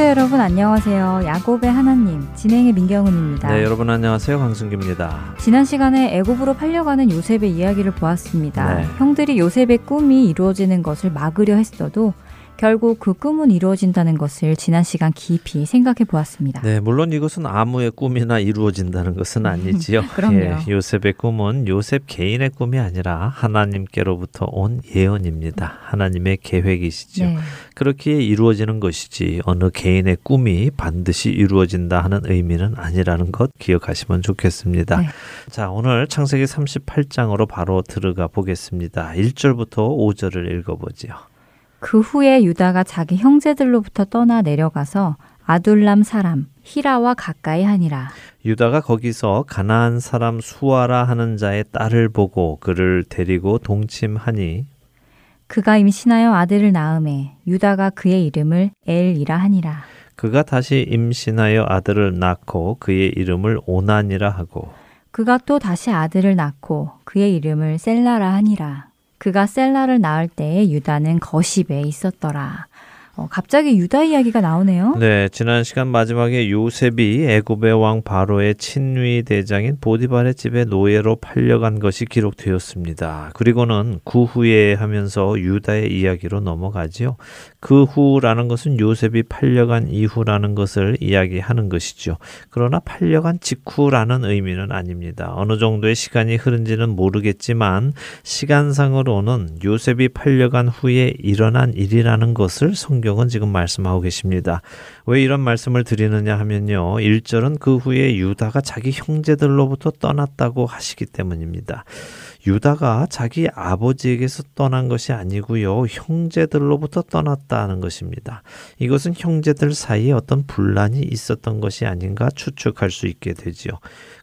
애청자 여러분 안녕하세요. 야곱의 하나님 진행의 민경은입니다. 네, 여러분 안녕하세요. 황승기입니다. 지난 시간에 애굽으로 팔려가는 요셉의 이야기를 보았습니다. 네. 형들이 요셉의 꿈이 이루어지는 것을 막으려 했어도 결국 그 꿈은 이루어진다는 것을 지난 시간 깊이 생각해 보았습니다. 네, 물론 이것은 아무의 꿈이나 이루어진다는 것은 아니지요. 그럼요. 예, 요셉의 꿈은 요셉 개인의 꿈이 아니라 하나님께로부터 온 예언입니다. 하나님의 계획이시죠. 네. 그렇게 이루어지는 것이지 어느 개인의 꿈이 반드시 이루어진다 하는 의미는 아니라는 것 기억하시면 좋겠습니다. 네. 자, 오늘 창세기 38장으로 바로 들어가 보겠습니다. 1절부터 5절을 읽어보지요. 그 후에 유다가 자기 형제들로부터 떠나 내려가서 아둘람 사람 히라와 가까이 하니라. 유다가 거기서 가나안 사람 수아라 하는 자의 딸을 보고 그를 데리고 동침하니 그가 임신하여 아들을 낳음에 유다가 그의 이름을 엘이라 하니라. 그가 다시 임신하여 아들을 낳고 그의 이름을 오난이라 하고 그가 또 다시 아들을 낳고 그의 이름을 셀라라 하니라. 그가 셀라를 낳을 때에 유다는 거십에 있었더라. 어, 갑자기 유다 이야기가 나오네요. 네, 지난 시간 마지막에 요셉이 애굽의 왕 바로의 친위 대장인 보디발의 집에 노예로 팔려간 것이 기록되었습니다. 그리고는 그 후에 하면서 유다의 이야기로 넘어가지요. 그 후라는 것은 요셉이 팔려간 이후라는 것을 이야기하는 것이죠. 그러나 팔려간 직후라는 의미는 아닙니다. 어느 정도의 시간이 흐른지는 모르겠지만 시간상으로는 요셉이 팔려간 후에 일어난 일이라는 것을 성경 은 지금 말씀하고 계십니다. 왜 이런 말씀을 드리느냐 하면요. 1절은 그 후에 유다가 자기 형제들로부터 떠났다고 하시기 때문입니다. 유다가 자기 아버지에게서 떠난 것이 아니고요. 형제들로부터 떠났다는 것입니다. 이것은 형제들 사이에 어떤 분란이 있었던 것이 아닌가 추측할 수 있게 되지요.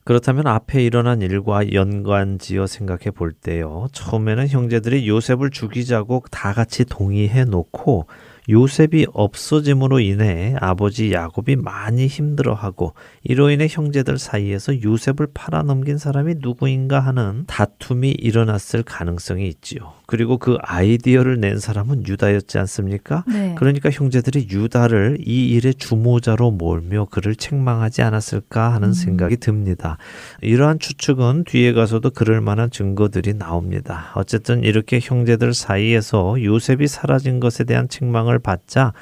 그렇다면 앞에 일어난 일과 연관지어 생각해 볼 때요. 처음에는 형제들이 요셉을 죽이자고 다 같이 동의해 놓고 요셉이 없어짐으로 인해 아버지 야곱이 많이 힘들어하고 이로 인해 형제들 사이에서 요셉을 팔아넘긴 사람이 누구인가 하는 다툼이 일어났을 가능성이 있지요. 그리고 그 아이디어를 낸 사람은 유다였지 않습니까? 네. 그러니까 형제들이 유다를 이 일의 주모자로 몰며 그를 책망하지 않았을까 하는 음. 생각이 듭니다. 이러한 추측은 뒤에 가서도 그럴 만한 증거들이 나옵니다. 어쨌든 이렇게 형제들 사이에서 요셉이 사라진 것에 대한 책망을 받자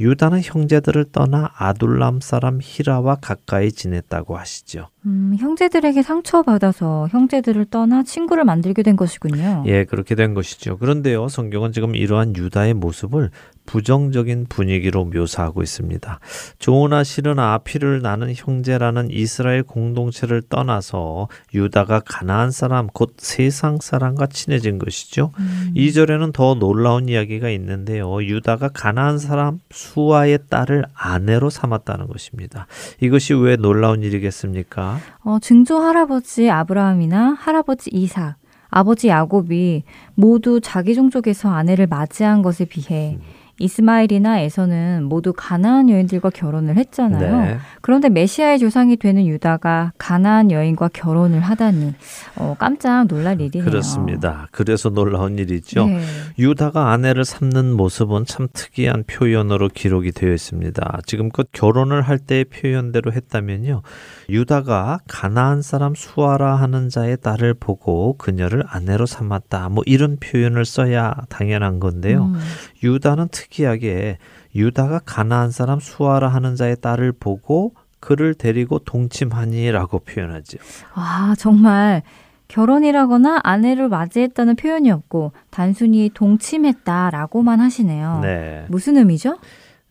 유다는 형제들을 떠나 아둘람 사람 히라와 가까이 지냈다고 하시죠. 음, 형제들에게 상처받아서 형제들을 떠나 친구를 만들게 된 것이군요. 예, 그렇게 된 것이죠. 그런데요, 성경은 지금 이러한 유다의 모습을 부정적인 분위기로 묘사하고 있습니다. 좋으나 싫으나 피를 나는 형제라는 이스라엘 공동체를 떠나서 유다가 가나안 사람 곧 세상 사람과 친해진 것이죠. 음. 이절에는 더 놀라운 이야기가 있는데요. 유다가 가나안 사람 수아의 딸을 아내로 삼았다는 것입니다. 이것이 왜 놀라운 일이겠습니까? 어, 증조 할아버지 아브라함이나 할아버지 이삭, 아버지 야곱이 모두 자기 종족에서 아내를 맞이한 것에 비해 이스마엘이나 에서는 모두 가나안 여인들과 결혼을 했잖아요. 네. 그런데 메시아의 조상이 되는 유다가 가나안 여인과 결혼을 하다니 어, 깜짝 놀랄 일이네요. 그렇습니다. 그래서 놀라운 일이죠. 네. 유다가 아내를 삼는 모습은 참 특이한 표현으로 기록이 되어 있습니다. 지금껏 결혼을 할 때의 표현대로 했다면요. 유다가 가나안 사람 수아라 하는 자의 딸을 보고 그녀를 아내로 삼았다. 뭐 이런 표현을 써야 당연한 건데요. 음. 유다는 특 이하게 유다가 가나안 사람 수아라 하는 자의 딸을 보고 그를 데리고 동침하니라고 표현하죠. 아, 정말 결혼이라거나 아내를 맞이했다는 표현이 없고 단순히 동침했다라고만 하시네요. 네. 무슨 의미죠?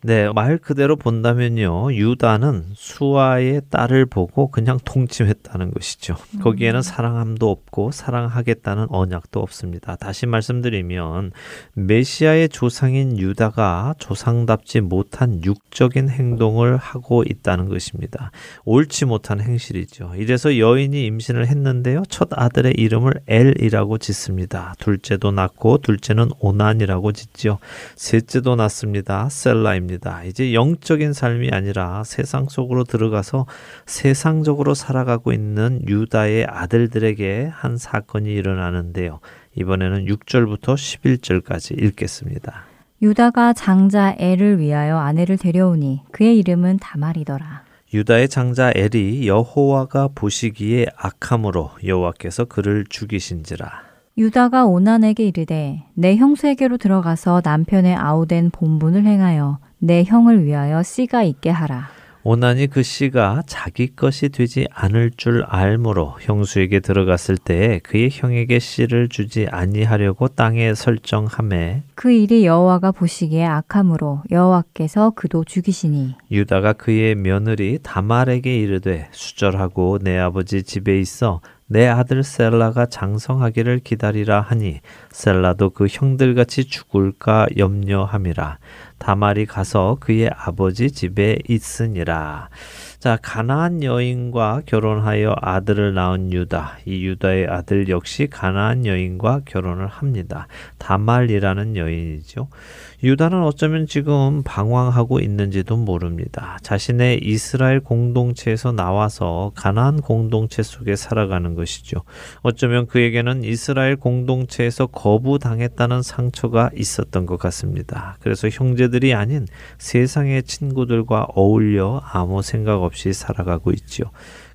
네, 말 그대로 본다면요. 유다는 수아의 딸을 보고 그냥 통치했다는 것이죠. 음. 거기에는 사랑함도 없고 사랑하겠다는 언약도 없습니다. 다시 말씀드리면 메시아의 조상인 유다가 조상답지 못한 육적인 행동을 하고 있다는 것입니다. 옳지 못한 행실이죠. 이래서 여인이 임신을 했는데요. 첫 아들의 이름을 엘이라고 짓습니다. 둘째도 낳고 둘째는 오난이라고 짓지요. 셋째도 낳습니다. 셀라입니다. 것입니다. 이제 영적인 삶이 아니라 세상 속으로 들어가서 세상적으로 살아가고 있는 유다의 아들들에게 한 사건이 일어나는데요. 이번에는 6절부터 11절까지 읽겠습니다. 유다가 장자 엘을 위하여 아내를 데려오니 그의 이름은 다말이더라. 유다의 장자 엘이 여호와가 보시기에 악함으로 여호와께서 그를 죽이신지라. 유다가 오난에게 이르되 내 형수에게로 들어가서 남편의 아우된 본분을 행하여 내 형을 위하여 씨가 있게 하라. 오난이 그 씨가 자기 것이 되지 않을 줄 알므로 형수에게 들어갔을 때 그의 형에게 씨를 주지 아니하려고 땅에 설정함에 그 일이 여호와가 보시기에 악함으로 여호와께서 그도 죽이시니 유다가 그의 며느리 다말에게 이르되 수절하고 내 아버지 집에 있어 내 아들 셀라가 장성하기를 기다리라 하니 셀라도 그 형들같이 죽을까 염려함이라 다말이 가서 그의 아버지 집에 있으니라. 자, 가나안 여인과 결혼하여 아들을 낳은 유다. 이 유다의 아들 역시 가나안 여인과 결혼을 합니다. 다말이라는 여인이죠. 유다는 어쩌면 지금 방황하고 있는지도 모릅니다. 자신의 이스라엘 공동체에서 나와서 가나안 공동체 속에 살아가는 것이죠. 어쩌면 그에게는 이스라엘 공동체에서 거부당했다는 상처가 있었던 것 같습니다. 그래서 형제들이 아닌 세상의 친구들과 어울려 아무 생각 없이 살아가고 있죠.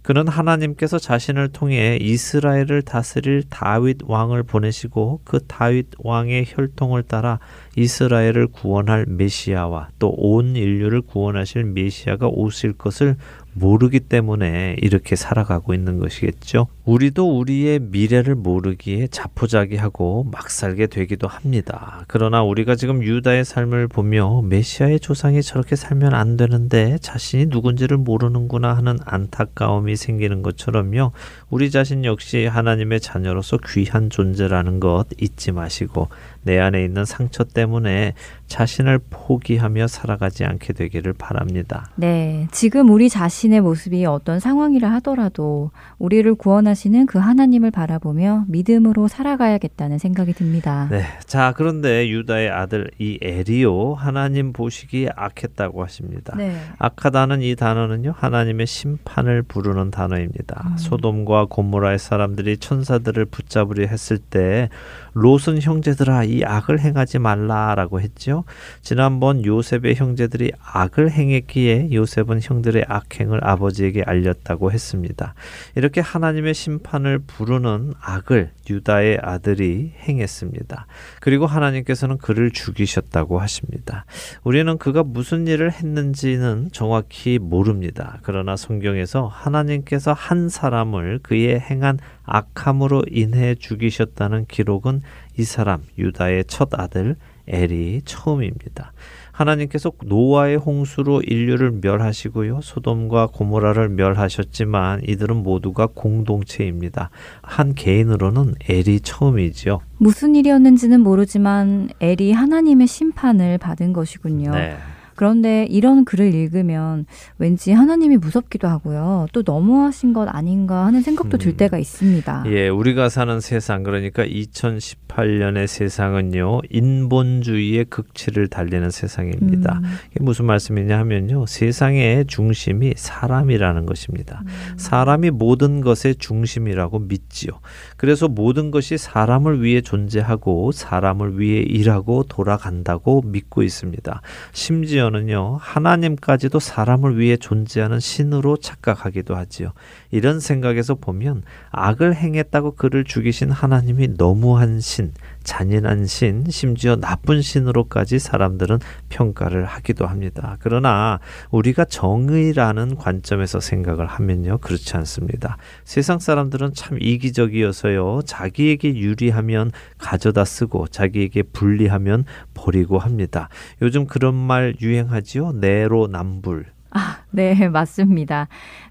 그는 하나님께서 자신을 통해 이스라엘을 다스릴 다윗 왕을 보내시고 그 다윗 왕의 혈통을 따라 이스라엘을 구원할 메시아와 또 온 인류를 구원하실 메시아가 오실 것을 모르기 때문에 이렇게 살아가고 있는 것이겠죠. 우리도 우리의 미래를 모르기에 자포자기하고 막 살게 되기도 합니다. 그러나 우리가 지금 유다의 삶을 보며 메시아의 조상이 저렇게 살면 안 되는데 자신이 누군지를 모르는구나 하는 안타까움이 생기는 것처럼요. 우리 자신 역시 하나님의 자녀로서 귀한 존재라는 것 잊지 마시고 내 안에 있는 상처 때문에 자신을 포기하며 살아가지 않게 되기를 바랍니다. 네. 지금 우리 자신의 모습이 어떤 상황이라 하더라도 우리를 구원하시는 그 하나님을 바라보며 믿음으로 살아가야겠다는 생각이 듭니다. 네. 자, 그런데 유다의 아들 이 에리오 하나님 보시기에 악했다고 하십니다. 네. 악하다는 이 단어는요. 하나님의 심판을 부르는 단어입니다. 음. 소돔과 고모라의 사람들이 천사들을 붙잡으려 했을 때 롯은 형제들아 이 악을 행하지 말라라고 했 죠. 지난번 요셉의 형제들이 악을 행했기에 요셉은 형들의 악행을 아버지에게 알렸다고 했습니다. 이렇게 하나님의 심판을 부르는 악을 유다의 아들이 행했습니다. 그리고 하나님께서는 그를 죽이셨다고 하십니다. 우리는 그가 무슨 일을 했는지는 정확히 모릅니다. 그러나 성경에서 하나님께서 한 사람을 그의 행한 악함으로 인해 죽이셨다는 기록은 이 사람 유다의 첫 아들 엘이 처음입니다. 하나님께서 노아의 홍수로 인류를 멸하시고요. 소돔과 고모라를 멸하셨지만 이들은 모두가 공동체입니다. 한 개인으로는 엘이 처음이지요. 무슨 일이었는지는 모르지만 엘이 하나님의 심판을 받은 것이군요. 네. 그런데 이런 글을 읽으면 왠지 하나님이 무섭기도 하고요. 또 너무하신 것 아닌가 하는 생각도 들 음. 때가 있습니다. 예, 우리가 사는 세상 그러니까 2018년의 세상은요. 인본주의의 극치를 달리는 세상입니다. 음. 이게 무슨 말씀이냐 하면요. 세상의 중심이 사람이라는 것입니다. 음. 사람이 모든 것의 중심이라고 믿지요. 그래서 모든 것이 사람을 위해 존재하고 사람을 위해 일하고 돌아간다고 믿고 있습니다. 심지어 심지어는요, 하나님까지도 사람을 위해 존재하는 신으로 착각하기도 하지요. 이런 생각에서 보면 악을 행했다고 그를 죽이신 하나님이 너무한 신, 잔인한 신, 심지어 나쁜 신으로까지 사람들은 평가를 하기도 합니다. 그러나 우리가 정의라는 관점에서 생각을 하면요. 그렇지 않습니다. 세상 사람들은 참 이기적이어서요. 자기에게 유리하면 가져다 쓰고 자기에게 불리하면 버리고 합니다. 요즘 그런 말 유행하지요. 내로남불. 아, 네, 맞습니다.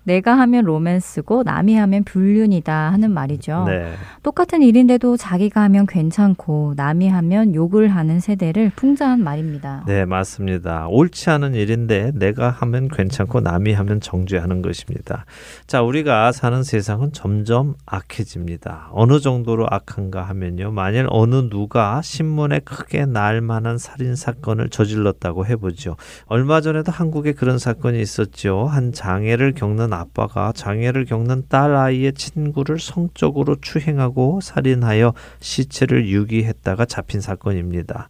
내가 하면 로맨스고 남이 하면 불륜이다 하는 말이죠. 네. 똑같은 일인데도 자기가 하면 괜찮고 남이 하면 욕을 하는 세대를 풍자한 말입니다. 네, 맞습니다. 옳지 않은 일인데 내가 하면 괜찮고 남이 하면 정죄하는 것입니다. 자, 우리가 사는 세상은 점점 악해집니다. 어느 정도로 악한가 하면요. 만일 어느 누가 신문에 크게 날 만한 살인 사건을 저질렀다고 해보죠. 얼마 전에도 한국에 그런 사건이 있었죠. 한 장애를 겪는 아빠가 장애를 겪는 딸 아이의 친구를 성적으로 추행하고 살인하여 시체를 유기했다가 잡힌 사건입니다.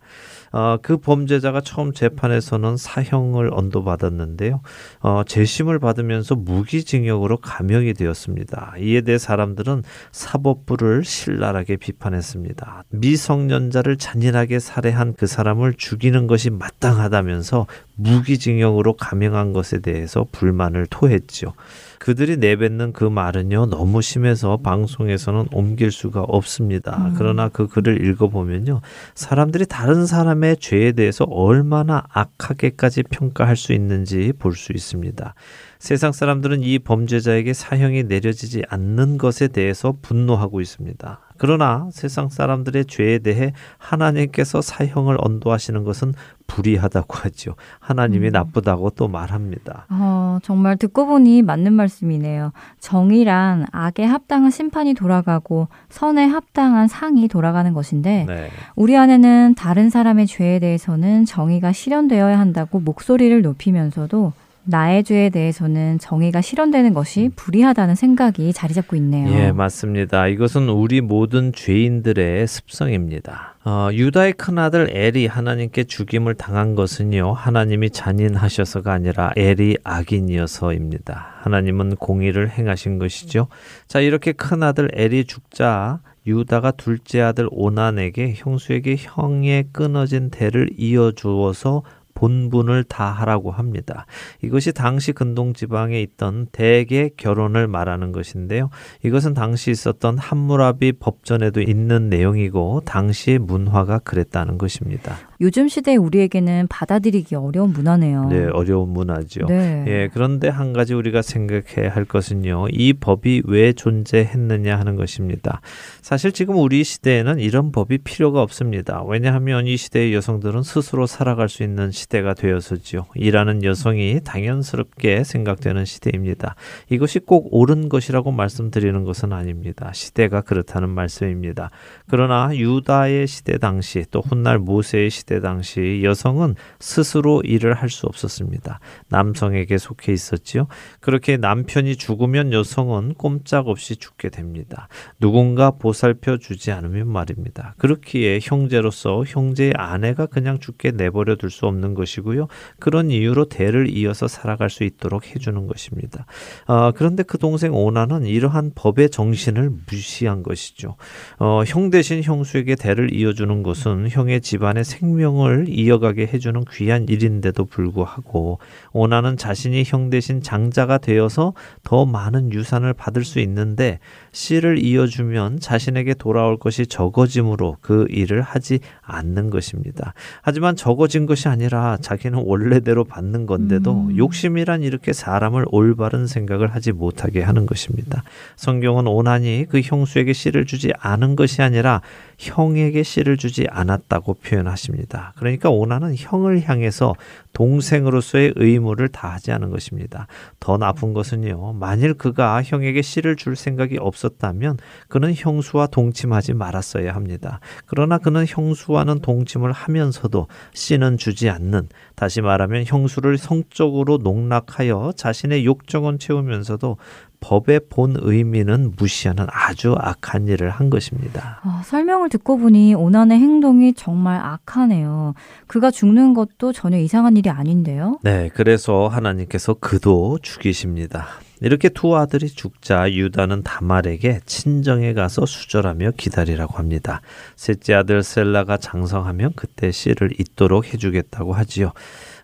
어, 그 범죄자가 처음 재판에서는 사형을 언도받았는데요. 어, 재심을 받으면서 무기징역으로 감형이 되었습니다. 이에 대해 사람들은 사법부를 신랄하게 비판했습니다. 미성년자를 잔인하게 살해한 그 사람을 죽이는 것이 마땅하다면서 무기징역으로 감형한 것에 대해서 불만을 토했죠. 그들이 내뱉는 그 말은요 너무 심해서 방송에서는 옮길 수가 없습니다. 음. 그러나 그 글을 읽어보면요 사람들이 다른 사람의 죄에 대해서 얼마나 악하게까지 평가할 수 있는지 볼 수 있습니다. 세상 사람들은 이 범죄자에게 사형이 내려지지 않는 것에 대해서 분노하고 있습니다. 그러나 세상 사람들의 죄에 대해 하나님께서 사형을 언도하시는 것은 불의하다고 하죠. 하나님이 음. 나쁘다고 또 말합니다. 어, 정말 듣고 보니 맞는 말씀이네요. 정의란 악에 합당한 심판이 돌아가고 선에 합당한 상이 돌아가는 것인데 네. 우리 안에는 다른 사람의 죄에 대해서는 정의가 실현되어야 한다고 목소리를 높이면서도 나의 죄에 대해서는 정의가 실현되는 것이 음. 불이하다는 생각이 자리 잡고 있네요. 예, 맞습니다. 이것은 우리 모든 죄인들의 습성입니다. 어, 유다의 큰아들 엘이 하나님께 죽임을 당한 것은요, 하나님이 잔인하셔서가 아니라 엘이 악인이어서입니다. 하나님은 공의를 행하신 것이죠. 자, 이렇게 큰아들 엘이 죽자 유다가 둘째 아들 오난에게 형수에게 형의 끊어진 대를 이어주어서 본분을 다 하라고 합니다. 이것이 당시 근동 지방에 있던 대개 결혼을 말하는 것인데요. 이것은 당시 있었던 함무라비 법전에도 있는 내용이고 당시의 문화가 그랬다는 것입니다. 요즘 시대 우리에게는 받아들이기 어려운 문화네요. 네, 어려운 문화죠. 네. 예, 그런데 한 가지 우리가 생각해야 할 것은요. 이 법이 왜 존재했느냐 하는 것입니다. 사실 지금 우리 시대에는 이런 법이 필요가 없습니다. 왜냐하면 이 시대의 여성들은 스스로 살아갈 수 있는 시대 가 되어서지요. 일하는 여성이 당연스럽게 생각되는 시대입니다. 이것이 꼭 옳은 것이라고 말씀드리는 것은 아닙니다. 시대가 그렇다는 말씀입니다. 그러나 유다의 시대 당시 또 훗날 모세의 시대 당시 여성은 스스로 일을 할 수 없었습니다. 남성에게 속해 있었지요. 그렇게 남편이 죽으면 여성은 꼼짝없이 죽게 됩니다. 누군가 보살펴 주지 않으면 말입니다. 그렇기에 형제로서 형제의 아내가 그냥 죽게 내버려 둘 수 없는 것이고요. 그런 이유로 대를 이어서 살아갈 수 있도록 해주는 것입니다. 어, 그런데 그 동생 오나는 이러한 법의 정신을 무시한 것이죠. 어, 형 대신 형수에게 대를 이어주는 것은 형의 집안의 생명 생명을 이어가게 해주는 귀한 일인데도 불구하고 오나는 자신이 형 대신 장자가 되어서 더 많은 유산을 받을 수 있는데 씨를 이어주면 자신에게 돌아올 것이 적어짐으로 그 일을 하지 않는 것입니다. 하지만 적어진 것이 아니라 자기는 원래대로 받는 건데도 음. 욕심이란 이렇게 사람을 올바른 생각을 하지 못하게 하는 것입니다. 성경은 오나니 그 형수에게 씨를 주지 않은 것이 아니라 형에게 씨를 주지 않았다고 표현하십니다. 그러니까 오나는 형을 향해서 동생으로서의 의무를 다하지 않은 것입니다. 더 나쁜 것은요, 만일 그가 형에게 씨를 줄 생각이 없었다면 그는 형수와 동침하지 말았어야 합니다. 그러나 그는 형수와 는 동침을 하면서도 씨는 주지 않는, 다시 말하면 형수를 성적으로 농락하여 자신의 욕정은 채우면서도 법의 본 의미는 무시하는 아주 악한 일을 한 것입니다. 아, 설명을 듣고 보니 오난의 행동이 정말 악하네요. 그가 죽는 것도 전혀 이상한 일이 아닌데요. 네, 그래서 하나님께서 그도 죽이십니다. 이렇게 두 아들이 죽자 유다는 다말에게 친정에 가서 수절하며 기다리라고 합니다. 셋째 아들 셀라가 장성하면 그때 씨를 잇도록 해주겠다고 하지요.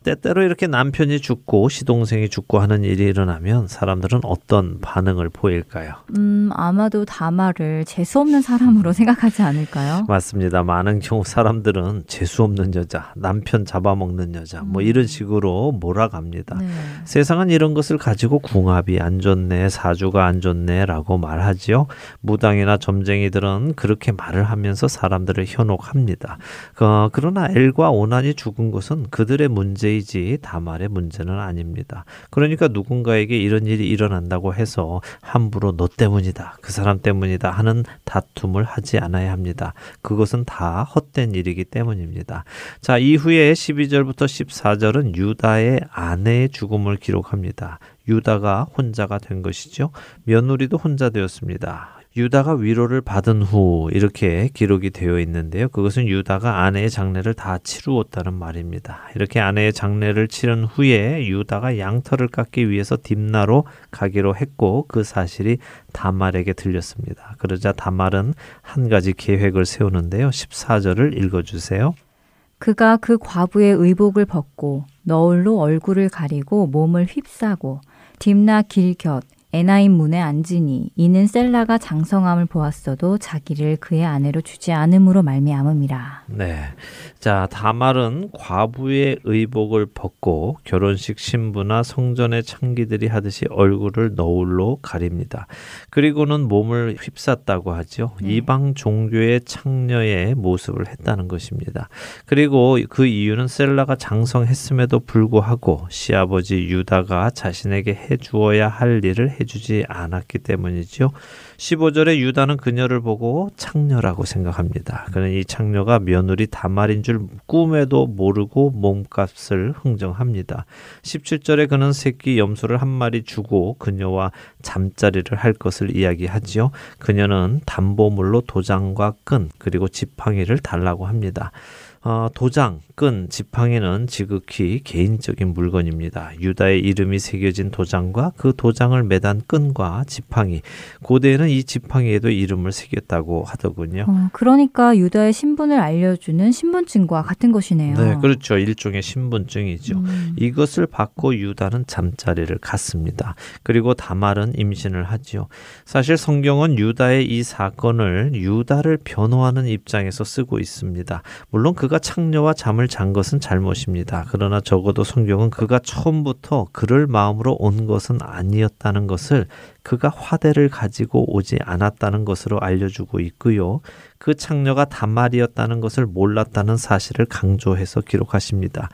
때때로 이렇게 남편이 죽고 시동생이 죽고 하는 일이 일어나면 사람들은 어떤 반응을 보일까요? 음, 아마도 다마를 재수 없는 사람으로 생각하지 않을까요? 맞습니다. 많은 경우 사람들은 재수 없는 여자, 남편 잡아먹는 여자, 뭐 음. 이런 식으로 몰아갑니다. 네. 세상은 이런 것을 가지고 궁합이 안 좋네, 사주가 안 좋네라고 말하지요. 무당이나 점쟁이들은 그렇게 말을 하면서 사람들을 현혹합니다. 어, 그러나 엘과 오난이 죽은 것은 그들의 문제 이지 다말의 문제는 아닙니다. 그러니까 누군가에게 이런 일이 일어난다고 해서 함부로 너 때문이다, 그 사람 때문이다 하는 다툼을 하지 않아야 합니다. 그것은 다 헛된 일이기 때문입니다. 자, 이후에 12절부터 14절은 유다의 아내의 죽음을 기록합니다. 유다가 혼자가 된 것이죠. 며느리도 혼자 되었습니다. 유다가 위로를 받은 후 이렇게 기록이 되어 있는데요. 그것은 유다가 아내의 장례를 다 치루었다는 말입니다. 이렇게 아내의 장례를 치른 후에 유다가 양털을 깎기 위해서 딥나로 가기로 했고 그 사실이 다말에게 들렸습니다. 그러자 다말은 한 가지 계획을 세우는데요. 14절을 읽어 주세요. 그가 그 과부의 의복을 벗고 너울로 얼굴을 가리고 몸을 휩싸고 딥나 길곁 에나임 문에 앉으니 이는 셀라가 장성함을 보았어도 자기를 그의 아내로 주지 않음으로 말미암음이라. 네. 자, 다말은 과부의 의복을 벗고 결혼식 신부나 성전의 창기들이 하듯이 얼굴을 너울로 가립니다. 그리고는 몸을 휩쌌다고 하죠. 네. 이방 종교의 창녀의 모습을 했다는 것입니다. 그리고 그 이유는 셀라가 장성했음에도 불구하고 시아버지 유다가 자신에게 해주어야 할 일을 해주지 않았기 때문이죠. 15절에 유다는 그녀를 보고 창녀라고 생각합니다. 그는 이 창녀가 며느리 다말인 줄 꿈에도 모르고 몸값을 흥정합니다. 17절에 그는 새끼 염소를 한 마리 주고 그녀와 잠자리를 할 것을 이야기하지요. 그녀는 담보물로 도장과 끈 그리고 지팡이를 달라고 합니다. 어, 도장, 끈, 지팡이는 지극히 개인적인 물건입니다. 유다의 이름이 새겨진 도장과 그 도장을 매단 끈과 지팡이, 고대에는 이 지팡이에도 이름을 새겼다고 하더군요. 어, 그러니까 유다의 신분을 알려주는 신분증과 같은 것이네요. 네, 그렇죠. 일종의 신분증이죠. 음, 이것을 받고 유다는 잠자리를 갔습니다. 그리고 다말은 임신을 하지요. 사실 성경은 유다의 이 사건을 유다를 변호하는 입장에서 쓰고 있습니다. 물론 그가 창녀와 잠을 잔 것은 잘못입니다. 그러나 적어도 성경은 그가 처음부터 그럴 마음으로 온 것은 아니었다는 것을 그가 화대를 가지고 오지 않았다는 것으로 알려주고 있고요. 그 창녀가 단말이었다는 것을 몰랐다는 사실을 강조해서 기록하십니다.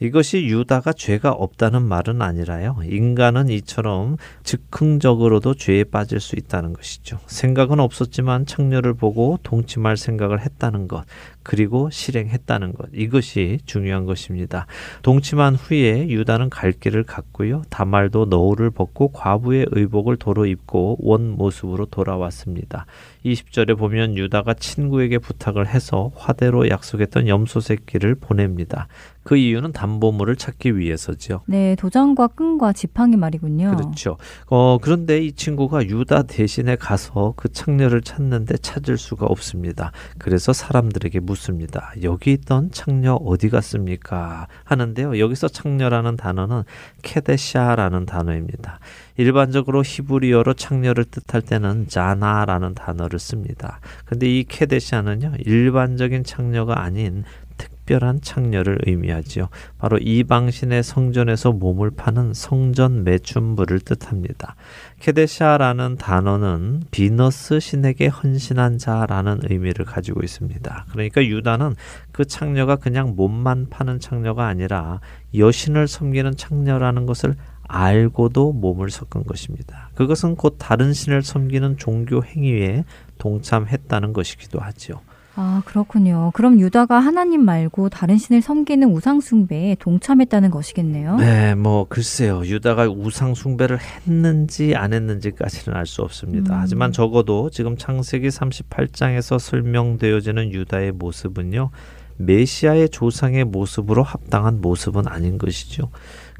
이것이 유다가 죄가 없다는 말은 아니라요. 인간은 이처럼 즉흥적으로도 죄에 빠질 수 있다는 것이죠. 생각은 없었지만 창녀를 보고 동침할 생각을 했다는 것, 그리고 실행했다는 것. 이것이 중요한 것입니다. 동침한 후에 유다는 갈 길을 갔고요. 다말도 너울을 벗고 과부의 의복을 도로 입고 원 모습으로 돌아왔습니다. 20절에 보면 유다가 친구에게 부탁을 해서 화대로 약속했던 염소 새끼를 보냅니다. 그 이유는 담보물을 찾기 위해서죠. 네, 도장과 끈과 지팡이 말이군요. 그렇죠. 어, 그런데 이 친구가 유다 대신에 가서 그 창녀를 찾는데 찾을 수가 없습니다. 그래서 사람들에게 묻습니다. 여기 있던 창녀 어디 갔습니까? 하는데요. 여기서 창녀라는 단어는 케데샤라는 단어입니다. 일반적으로 히브리어로 창녀를 뜻할 때는 자나라는 단어를 씁니다. 근데 이 케데샤는요. 일반적인 창녀가 아닌 특별한 창녀를 의미하지요. 바로 이방신의 성전에서 몸을 파는 성전 매춘부를 뜻합니다. 케데샤라는 단어는 비너스 신에게 헌신한 자라는 의미를 가지고 있습니다. 그러니까 유다는 그 창녀가 그냥 몸만 파는 창녀가 아니라 여신을 섬기는 창녀라는 것을 알고도 몸을 섞은 것입니다. 그것은 곧 다른 신을 섬기는 종교 행위에 동참했다는 것이기도 하죠. 아, 그렇군요. 그럼 유다가 하나님 말고 다른 신을 섬기는 우상숭배에 동참했다는 것이겠네요. 네, 뭐 글쎄요. 유다가 우상 숭배를 했는지 안 했는지까지는 알 수 없습니다. 음. 하지만 적어도 지금 창세기 38장에서 설명되어지는 유다의 모습은요. 메시아의 조상의 모습으로 합당한 모습은 아닌 것이죠.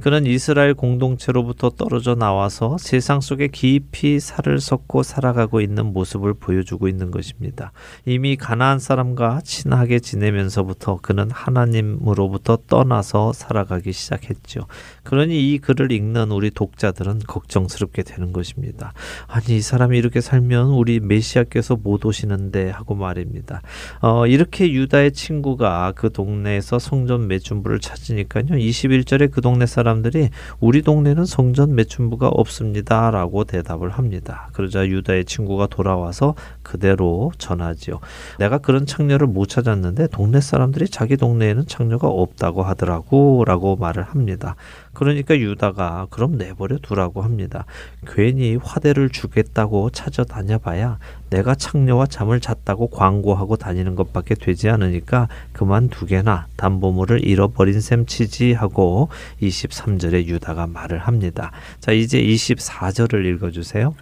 그는 이스라엘 공동체로부터 떨어져 나와서 세상 속에 깊이 살을 섞고 살아가고 있는 모습을 보여주고 있는 것입니다. 이미 가나안 사람과 친하게 지내면서부터 그는 하나님으로부터 떠나서 살아가기 시작했죠. 그러니 이 글을 읽는 우리 독자들은 걱정스럽게 되는 것입니다. 아니 이 사람이 이렇게 살면 우리 메시아께서 못 오시는데 하고 말입니다. 어, 이렇게 유다의 친구가 그 동네에서 성전 매춘부를 찾으니까요. 21절에 그 동네 사람들이 우리 동네는 성전 매춘부가 없습니다라고 대답을 합니다. 그러자 유다의 친구가 돌아와서 그대로 전하지요. 내가 그런 창녀를 못 찾았는데 동네 사람들이 자기 동네에는 창녀가 없다고 하더라고라고 말을 합니다. 그러니까 유다가 그럼 내버려 두라고 합니다. 괜히 화대를 주겠다고 찾아다녀 봐야 내가 창녀와 잠을 잤다고 광고하고 다니는 것밖에 되지 않으니까 그만두게나 담보물을 잃어버린 셈 치지 하고 23절에 유다가 말을 합니다. 자, 이제 24절을 읽어 주세요.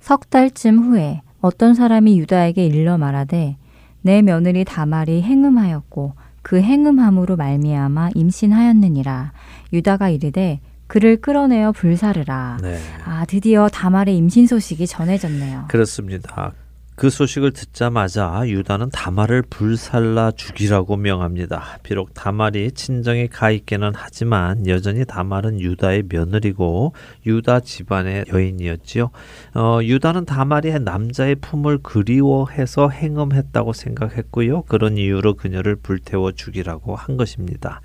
석 달쯤 후에 어떤 사람이 유다에게 일러 말하되 내 며느리 다말이 행음하였고 그 행음함으로 말미암아 임신하였느니라 유다가 이르되 그를 끌어내어 불사르라. 네. 아 드디어 다말의 임신 소식이 전해졌네요. 그렇습니다. 그 소식을 듣자마자 유다는 다말을 불살라 죽이라고 명합니다. 비록 다말이 친정에 가 있기는 하지만 여전히 다말은 유다의 며느리고 유다 집안의 여인이었지요. 어, 유다는 다말이 남자의 품을 그리워해서 행음했다고 생각했고요. 그런 이유로 그녀를 불태워 죽이라고 한 것입니다.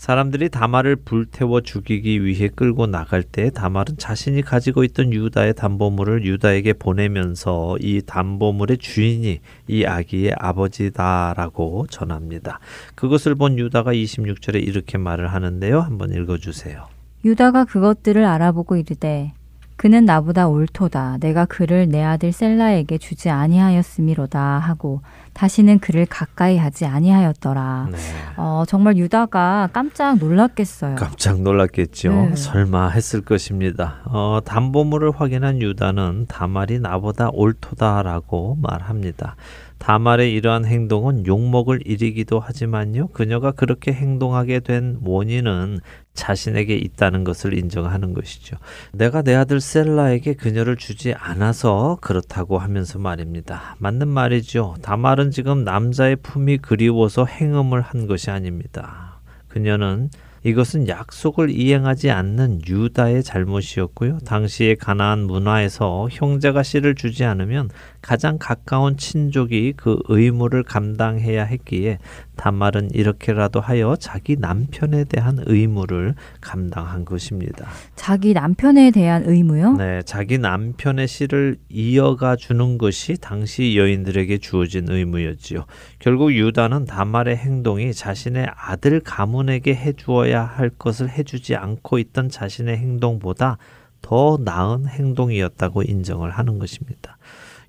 사람들이 다말을 불태워 죽이기 위해 끌고 나갈 때 다말은 자신이 가지고 있던 유다의 담보물을 유다에게 보내면서 이 담보물의 주인이 이 아기의 아버지다라고 전합니다. 그것을 본 유다가 26절에 이렇게 말을 하는데요. 한번 읽어 주세요. 유다가 그것들을 알아보고 이르되 그는 나보다 옳도다. 내가 그를 내 아들 셀라에게 주지 아니하였음이로다 하고 다시는 그를 가까이 하지 아니하였더라. 네. 어, 정말 유다가 깜짝 놀랐겠어요. 깜짝 놀랐겠죠. 네. 설마 했을 것입니다. 어, 담보물을 확인한 유다는 다말이 나보다 옳도다라고 말합니다. 다말의 이러한 행동은 욕먹을 일이기도 하지만요. 그녀가 그렇게 행동하게 된 원인은 자신에게 있다는 것을 인정하는 것이죠. 내가 내 아들 셀라에게 그녀를 주지 않아서 그렇다고 하면서 말입니다. 맞는 말이죠. 다말은 지금 남자의 품이 그리워서 행음을 한 것이 아닙니다. 그녀는 이것은 약속을 이행하지 않는 유다의 잘못이었고요. 당시의 가나안 문화에서 형제가 씨를 주지 않으면 가장 가까운 친족이 그 의무를 감당해야 했기에 단말은 이렇게라도 하여 자기 남편에 대한 의무를 감당한 것입니다. 자기 남편에 대한 의무요? 네, 자기 남편의 씨를 이어가 주는 것이 당시 여인들에게 주어진 의무였지요. 결국 유다는 단말의 행동이 자신의 아들 가문에게 해주어야 할 것을 해주지 않고 있던 자신의 행동보다 더 나은 행동이었다고 인정을 하는 것입니다.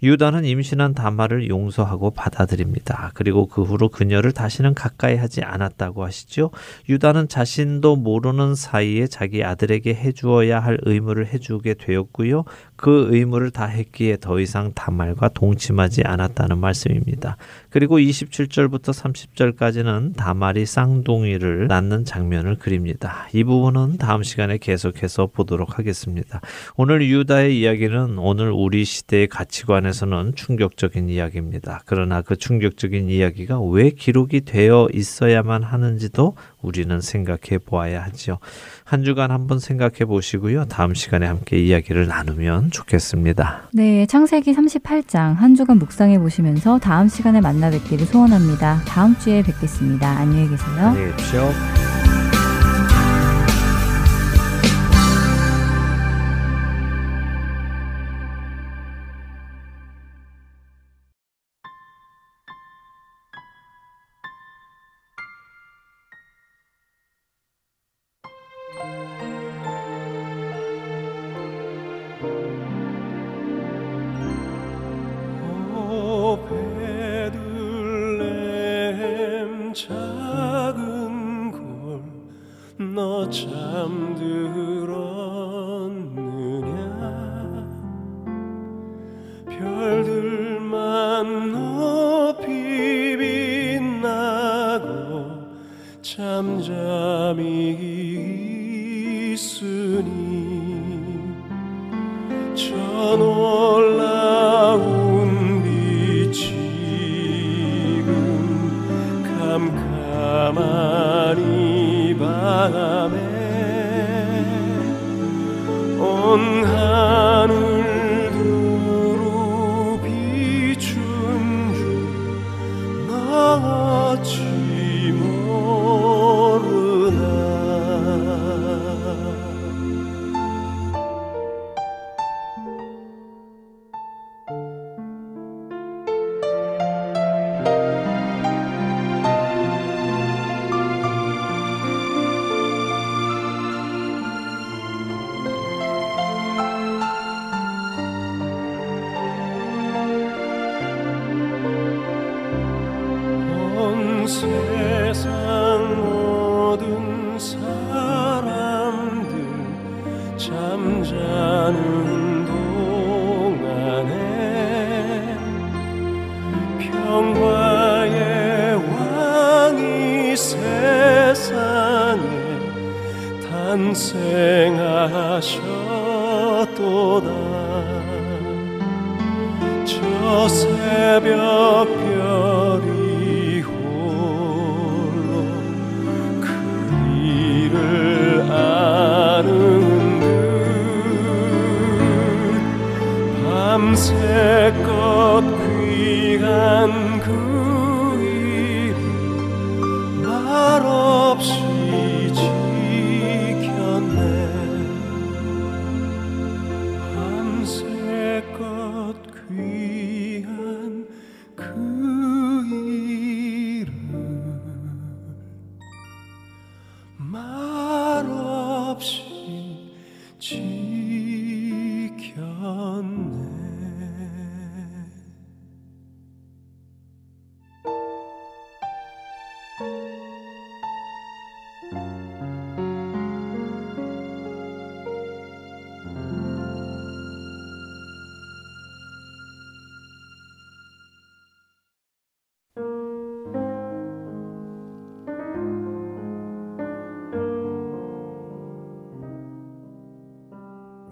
유다는 임신한 다말을 용서하고 받아들입니다. 그리고 그 후로 그녀를 다시는 가까이 하지 않았다고 하시죠. 유다는 자신도 모르는 사이에 자기 아들에게 해주어야 할 의무를 해주게 되었고요. 그 의무를 다 했기에 더 이상 다말과 동침하지 않았다는 말씀입니다. 그리고 27절부터 30절까지는 다말이 쌍둥이를 낳는 장면을 그립니다. 이 부분은 다음 시간에 계속해서 보도록 하겠습니다. 오늘 유다의 이야기는 오늘 우리 시대의 가치관에 서는 충격적인 이야기입니다. 그러나 그 충격적인 이야기가 왜 기록이 되어 있어야만 하는지도 우리는 생각해 보아야 하지요. 한 주간 한번 생각해 보시고요. 다음 시간에 함께 이야기를 나누면 좋겠습니다. 네, 창세기 38장 한 주간 묵상해 보시면서 다음 시간에 만나 뵙기를 소원합니다. 다음 주에 뵙겠습니다. 안녕히 계세요. 안녕히 계십시오. 잠잠히 있으니 저 놀라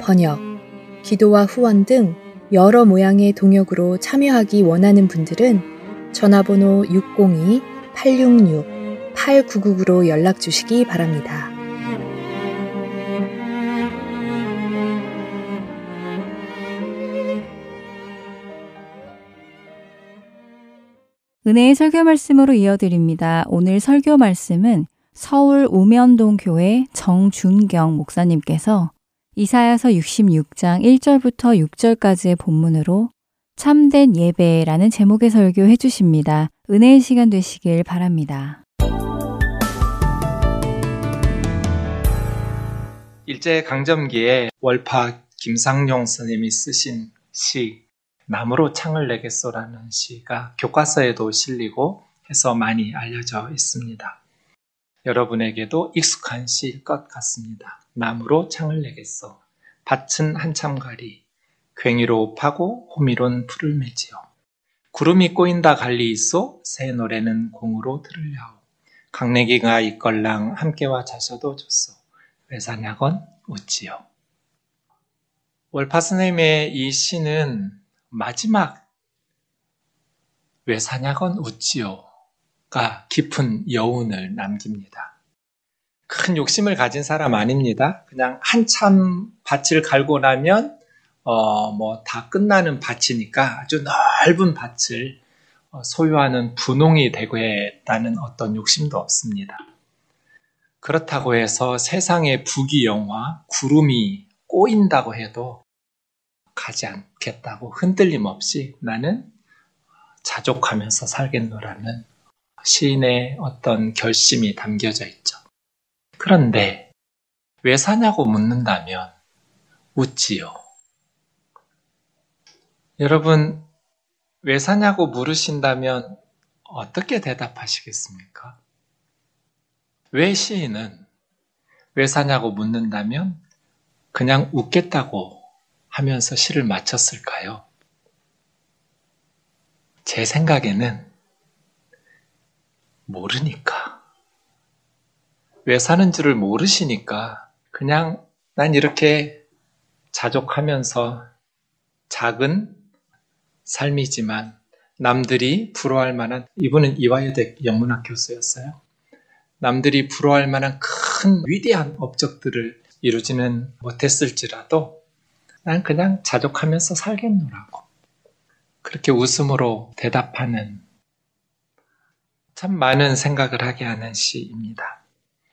번역, 기도와 후원 등 여러 모양의 동역으로 참여하기 원하는 분들은 전화번호 602-866-8999로 연락 주시기 바랍니다. 은혜의 설교 말씀으로 이어드립니다. 오늘 설교 말씀은 서울 우면동 교회 정준경 목사님께서 이사야서 66장 1절부터 6절까지의 본문으로 참된 예배라는 제목의 설교해 주십니다. 은혜의 시간 되시길 바랍니다. 일제 강점기에 월파 김상용 선생님이 쓰신 시 나무로 창을 내겠소라는 시가 교과서에도 실리고 해서 많이 알려져 있습니다. 여러분에게도 익숙한 시일 것 같습니다. 나무로 창을 내겠소. 밭은 한참 가리. 괭이로 파고 호미론 풀을 매지요. 구름이 꼬인다 갈리 있소. 새 노래는 공으로 들으려오. 강내기가 이걸랑 함께와 자셔도 좋소. 외사냐건 웃지요. 월파 스님의 이 시는 마지막 외사냐건 웃지요 가 깊은 여운을 남깁니다. 큰 욕심을 가진 사람 아닙니다. 그냥 한참 밭을 갈고 나면 어, 뭐 다 끝나는 밭이니까 아주 넓은 밭을 어, 소유하는 분홍이 되겠다는 어떤 욕심도 없습니다. 그렇다고 해서 세상의 부귀 영화, 구름이 꼬인다고 해도 가지 않겠다고 흔들림 없이 나는 자족하면서 살겠노라는 시인의 어떤 결심이 담겨져 있죠. 그런데 왜 사냐고 묻는다면 웃지요. 여러분, 왜 사냐고 물으신다면 어떻게 대답하시겠습니까? 왜 시인은 왜 사냐고 묻는다면 그냥 웃겠다고 하면서 시를 마쳤을까요? 제 생각에는 모르니까. 왜 사는지를 모르시니까 그냥 난 이렇게 자족하면서 작은 삶이지만 남들이 부러워할 만한 이분은 이화여대 영문학 교수였어요. 남들이 부러워할 만한 큰 위대한 업적들을 이루지는 못했을지라도 난 그냥 자족하면서 살겠노라고 그렇게 웃음으로 대답하는 참 많은 생각을 하게 하는 시입니다.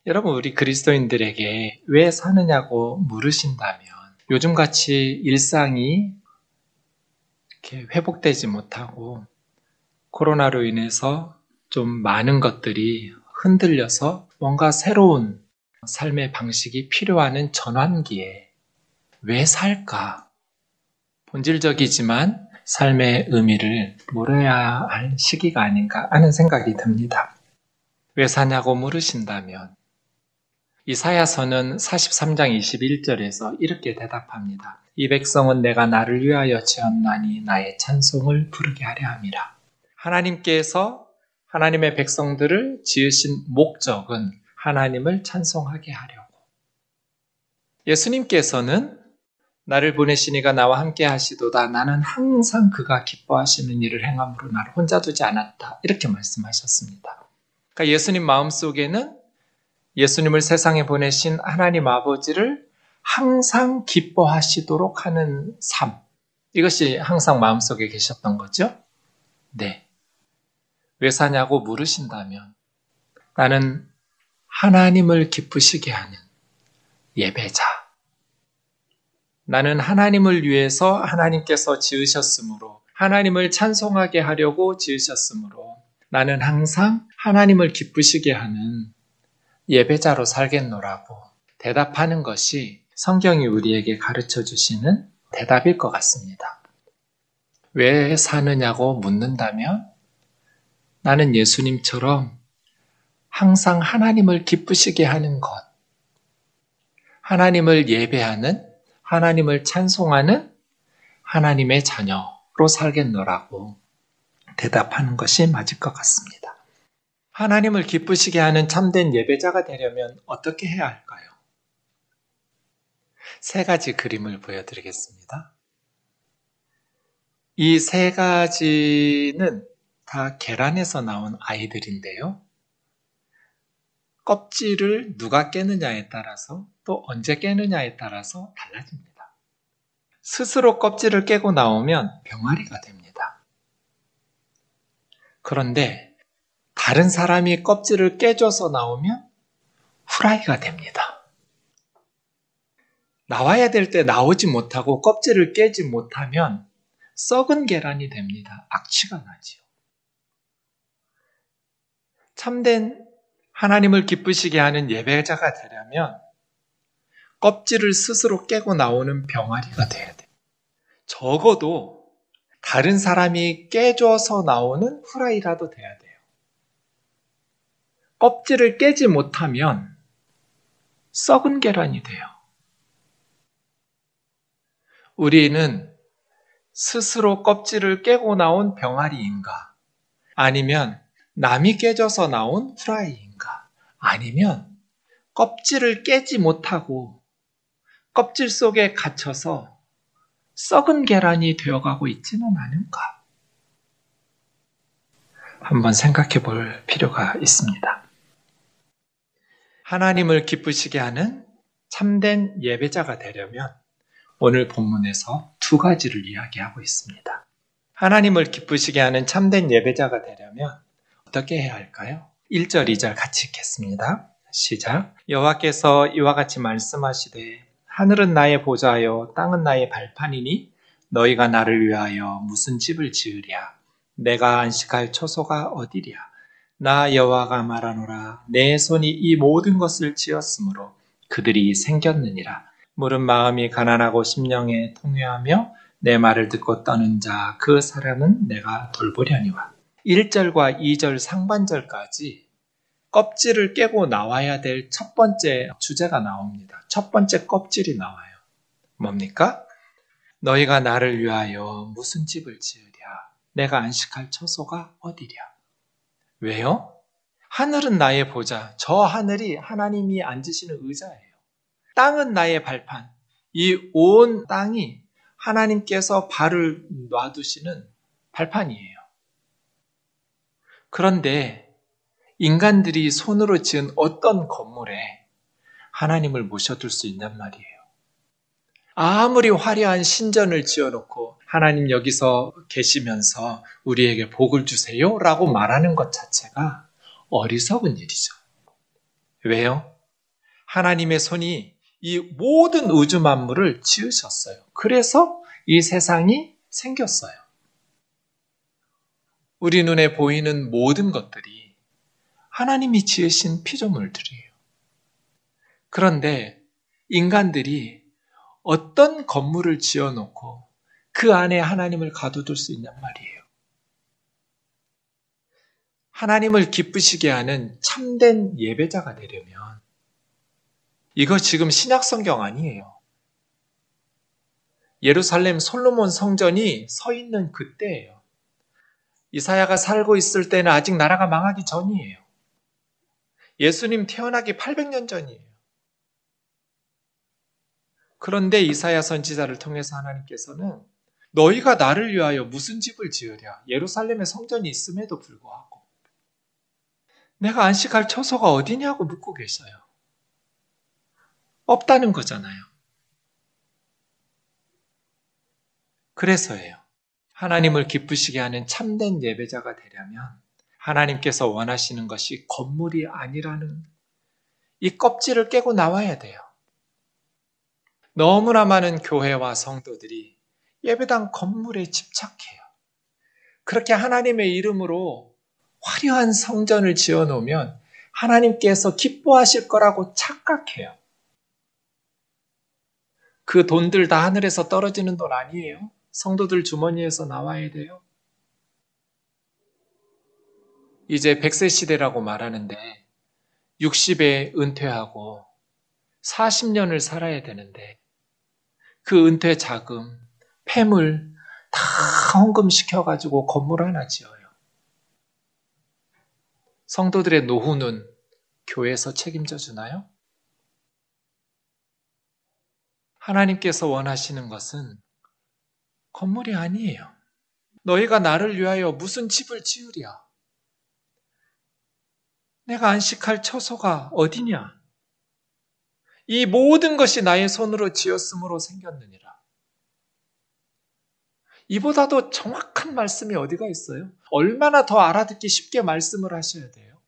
여러분 우리 그리스도인들에게 왜 사느냐고 물으신다면 요즘같이 일상이 이렇게 회복되지 못하고 코로나로 인해서 좀 많은 것들이 흔들려서 뭔가 새로운 삶의 방식이 필요하는 전환기에 왜 살까? 본질적이지만 삶의 의미를 물어야 할 시기가 아닌가 하는 생각이 듭니다. 왜 사냐고 물으신다면 이사야서는 43장 21절에서 이렇게 대답합니다. 이 백성은 내가 나를 위하여 지었나니 나의 찬송을 부르게 하려 함이라. 하나님께서 하나님의 백성들을 지으신 목적은 하나님을 찬송하게 하려고. 예수님께서는 나를 보내시니가 나와 함께 하시도다. 나는 항상 그가 기뻐하시는 일을 행함으로 나를 혼자 두지 않았다. 이렇게 말씀하셨습니다. 그러니까 예수님 마음 속에는 예수님을 세상에 보내신 하나님 아버지를 항상 기뻐하시도록 하는 삶. 이것이 항상 마음속에 계셨던 거죠? 네. 왜 사냐고 물으신다면 나는 하나님을 기쁘시게 하는 예배자. 나는 하나님을 위해서 하나님께서 지으셨으므로 하나님을 찬송하게 하려고 지으셨으므로 나는 항상 하나님을 기쁘시게 하는 예배자로 살겠노라고 대답하는 것이 성경이 우리에게 가르쳐 주시는 대답일 것 같습니다. 왜 사느냐고 묻는다면 나는 예수님처럼 항상 하나님을 기쁘시게 하는 것, 하나님을 예배하는, 하나님을 찬송하는 하나님의 자녀로 살겠노라고 대답하는 것이 맞을 것 같습니다. 하나님을 기쁘시게 하는 참된 예배자가 되려면 어떻게 해야 할까요? 세 가지 그림을 보여드리겠습니다. 이 세 가지는 다 계란에서 나온 아이들인데요. 껍질을 누가 깨느냐에 따라서 또 언제 깨느냐에 따라서 달라집니다. 스스로 껍질을 깨고 나오면 병아리가 됩니다. 그런데 다른 사람이 껍질을 깨줘서 나오면 후라이가 됩니다. 나와야 될 때 나오지 못하고 껍질을 깨지 못하면 썩은 계란이 됩니다. 악취가 나지요. 참된 하나님을 기쁘시게 하는 예배자가 되려면 껍질을 스스로 깨고 나오는 병아리가 돼야 돼. 적어도 다른 사람이 깨줘서 나오는 후라이라도 돼야 돼요. 껍질을 깨지 못하면 썩은 계란이 돼요. 우리는 스스로 껍질을 깨고 나온 병아리인가? 아니면 남이 깨져서 나온 후라이인가? 아니면 껍질을 깨지 못하고 껍질 속에 갇혀서 썩은 계란이 되어가고 있지는 않은가? 한번 생각해 볼 필요가 있습니다. 하나님을 기쁘시게 하는 참된 예배자가 되려면 오늘 본문에서 두 가지를 이야기하고 있습니다. 하나님을 기쁘시게 하는 참된 예배자가 되려면 어떻게 해야 할까요? 1절, 2절 같이 읽겠습니다. 시작. 여호와께서 이와 같이 말씀하시되 하늘은 나의 보좌요 땅은 나의 발판이니 너희가 나를 위하여 무슨 집을 지으랴 내가 안식할 초소가 어디랴 나 여호와가 말하노라 내 손이 이 모든 것을 지었으므로 그들이 생겼느니라. 물은 마음이 가난하고 심령에 통회하며 내 말을 듣고 떠는 자, 그 사람은 내가 돌보려니와. 1절과 2절 상반절까지 껍질을 깨고 나와야 될 첫 번째 주제가 나옵니다. 첫 번째 껍질이 나와요. 뭡니까? 너희가 나를 위하여 무슨 집을 지으랴? 내가 안식할 처소가 어디랴? 왜요? 하늘은 나의 보좌, 저 하늘이 하나님이 앉으시는 의자예요. 땅은 나의 발판, 이 온 땅이 하나님께서 발을 놔두시는 발판이에요. 그런데 인간들이 손으로 지은 어떤 건물에 하나님을 모셔둘 수 있단 말이에요. 아무리 화려한 신전을 지어놓고 하나님 여기서 계시면서 우리에게 복을 주세요 라고 말하는 것 자체가 어리석은 일이죠. 왜요? 하나님의 손이 이 모든 우주 만물을 지으셨어요. 그래서 이 세상이 생겼어요. 우리 눈에 보이는 모든 것들이 하나님이 지으신 피조물들이에요. 그런데 인간들이 어떤 건물을 지어놓고 그 안에 하나님을 가둬둘 수 있냔 말이에요. 하나님을 기쁘시게 하는 참된 예배자가 되려면 이거 지금 신약 성경 아니에요. 예루살렘 솔로몬 성전이 서 있는 그때예요. 이사야가 살고 있을 때는 아직 나라가 망하기 전이에요. 예수님 태어나기 800년 전이에요. 그런데 이사야 선지자를 통해서 하나님께서는 너희가 나를 위하여 무슨 집을 지으랴? 예루살렘에 성전이 있음에도 불구하고 내가 안식할 처소가 어디냐고 묻고 계셔요. 없다는 거잖아요. 그래서예요. 하나님을 기쁘시게 하는 참된 예배자가 되려면 하나님께서 원하시는 것이 건물이 아니라는 이 껍질을 깨고 나와야 돼요. 너무나 많은 교회와 성도들이 예배당 건물에 집착해요. 그렇게 하나님의 이름으로 화려한 성전을 지어 놓으면 하나님께서 기뻐하실 거라고 착각해요. 그 돈들 다 하늘에서 떨어지는 돈 아니에요. 성도들 주머니에서 나와야 돼요. 이제 100세 시대라고 말하는데 60에 은퇴하고 40년을 살아야 되는데 그 은퇴 자금, 폐물 다 헌금시켜가지고 건물 하나 지어요. 성도들의 노후는 교회에서 책임져 주나요? 하나님께서 원하시는 것은 건물이 아니에요. 너희가 나를 위하여 무슨 집을 지으랴? 내가 안식할 처소가 어디냐? 이 모든 것이 나의 손으로 지었으므로 생겼느니라. 이보다도 정확한 말씀이 어디가 있어요? 얼마나 더 알아듣기 쉽게 말씀을 하셔야 돼요?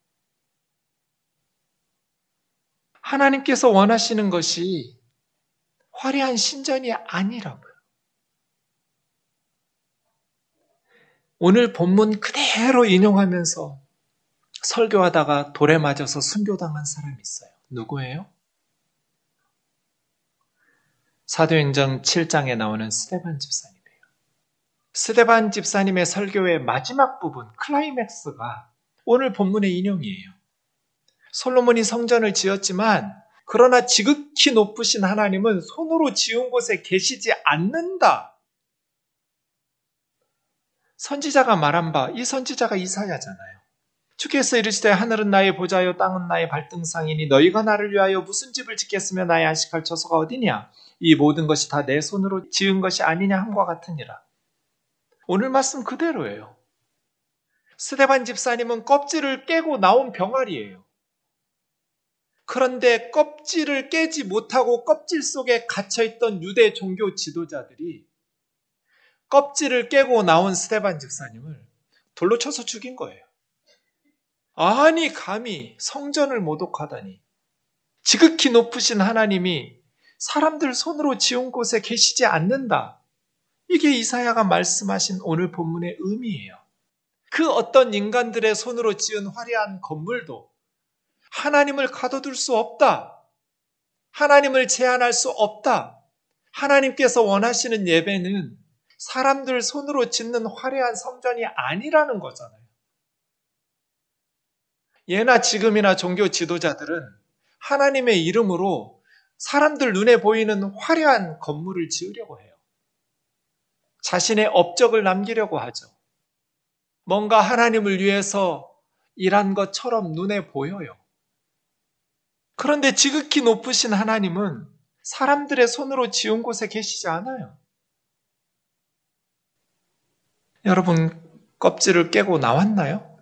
하나님께서 원하시는 것이 화려한 신전이 아니라고요. 오늘 본문 그대로 인용하면서 설교하다가 돌에 맞아서 순교당한 사람이 있어요. 누구예요? 사도행전 7장에 나오는 스테반 집사님이에요. 스테반 집사님의 설교의 마지막 부분, 클라이맥스가 오늘 본문의 인용이에요. 솔로몬이 성전을 지었지만 그러나 지극히 높으신 하나님은 손으로 지은 곳에 계시지 않는다. 선지자가 말한 바, 이 선지자가 이사야잖아요. 주께서 이르시되 하늘은 나의 보좌요 땅은 나의 발등상이니 너희가 나를 위하여 무슨 집을 짓겠으며 나의 안식할 처소가 어디냐? 이 모든 것이 다 내 손으로 지은 것이 아니냐 함과 같으니라. 오늘 말씀 그대로예요. 스데반 집사님은 껍질을 깨고 나온 병아리예요. 그런데 껍질을 깨지 못하고 껍질 속에 갇혀있던 유대 종교 지도자들이 껍질을 깨고 나온 스테반 집사님을 돌로 쳐서 죽인 거예요. 아니, 감히 성전을 모독하다니. 지극히 높으신 하나님이 사람들 손으로 지은 곳에 계시지 않는다. 이게 이사야가 말씀하신 오늘 본문의 의미예요. 그 어떤 인간들의 손으로 지은 화려한 건물도 하나님을 가둬둘 수 없다. 하나님을 제한할 수 없다. 하나님께서 원하시는 예배는 사람들 손으로 짓는 화려한 성전이 아니라는 거잖아요. 예나 지금이나 종교 지도자들은 하나님의 이름으로 사람들 눈에 보이는 화려한 건물을 지으려고 해요. 자신의 업적을 남기려고 하죠. 뭔가 하나님을 위해서 일한 것처럼 눈에 보여요. 그런데 지극히 높으신 하나님은 사람들의 손으로 지은 곳에 계시지 않아요. 여러분, 껍질을 깨고 나왔나요?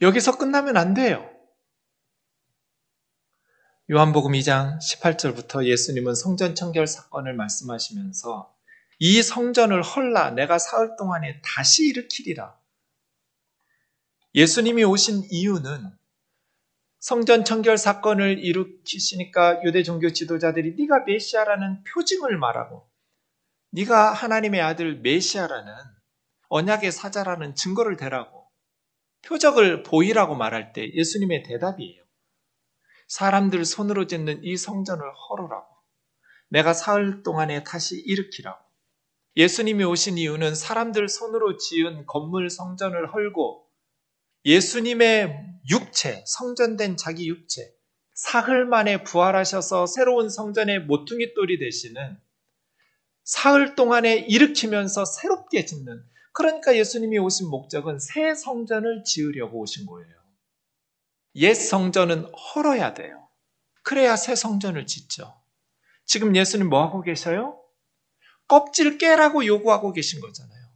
여기서 끝나면 안 돼요. 요한복음 2장 18절부터 예수님은 성전 청결 사건을 말씀하시면서 이 성전을 헐라 내가 사흘 동안에 다시 일으키리라. 예수님이 오신 이유는 성전 청결 사건을 일으키시니까 유대 종교 지도자들이 네가 메시아라는 표징을 말하고 네가 하나님의 아들 메시아라는 언약의 사자라는 증거를 대라고 표적을 보이라고 말할 때 예수님의 대답이에요. 사람들 손으로 짓는 이 성전을 헐으라고. 내가 사흘 동안에 다시 일으키라고. 예수님이 오신 이유는 사람들 손으로 지은 건물 성전을 헐고 예수님의 육체, 성전된 자기 육체, 사흘 만에 부활하셔서 새로운 성전의 모퉁이 돌이 되시는 사흘 동안에 일으키면서 새롭게 짓는 그러니까 예수님이 오신 목적은 새 성전을 지으려고 오신 거예요. 옛 성전은 헐어야 돼요. 그래야 새 성전을 짓죠. 지금 예수님 뭐 하고 계셔요? 껍질 깨라고 요구하고 계신 거잖아요.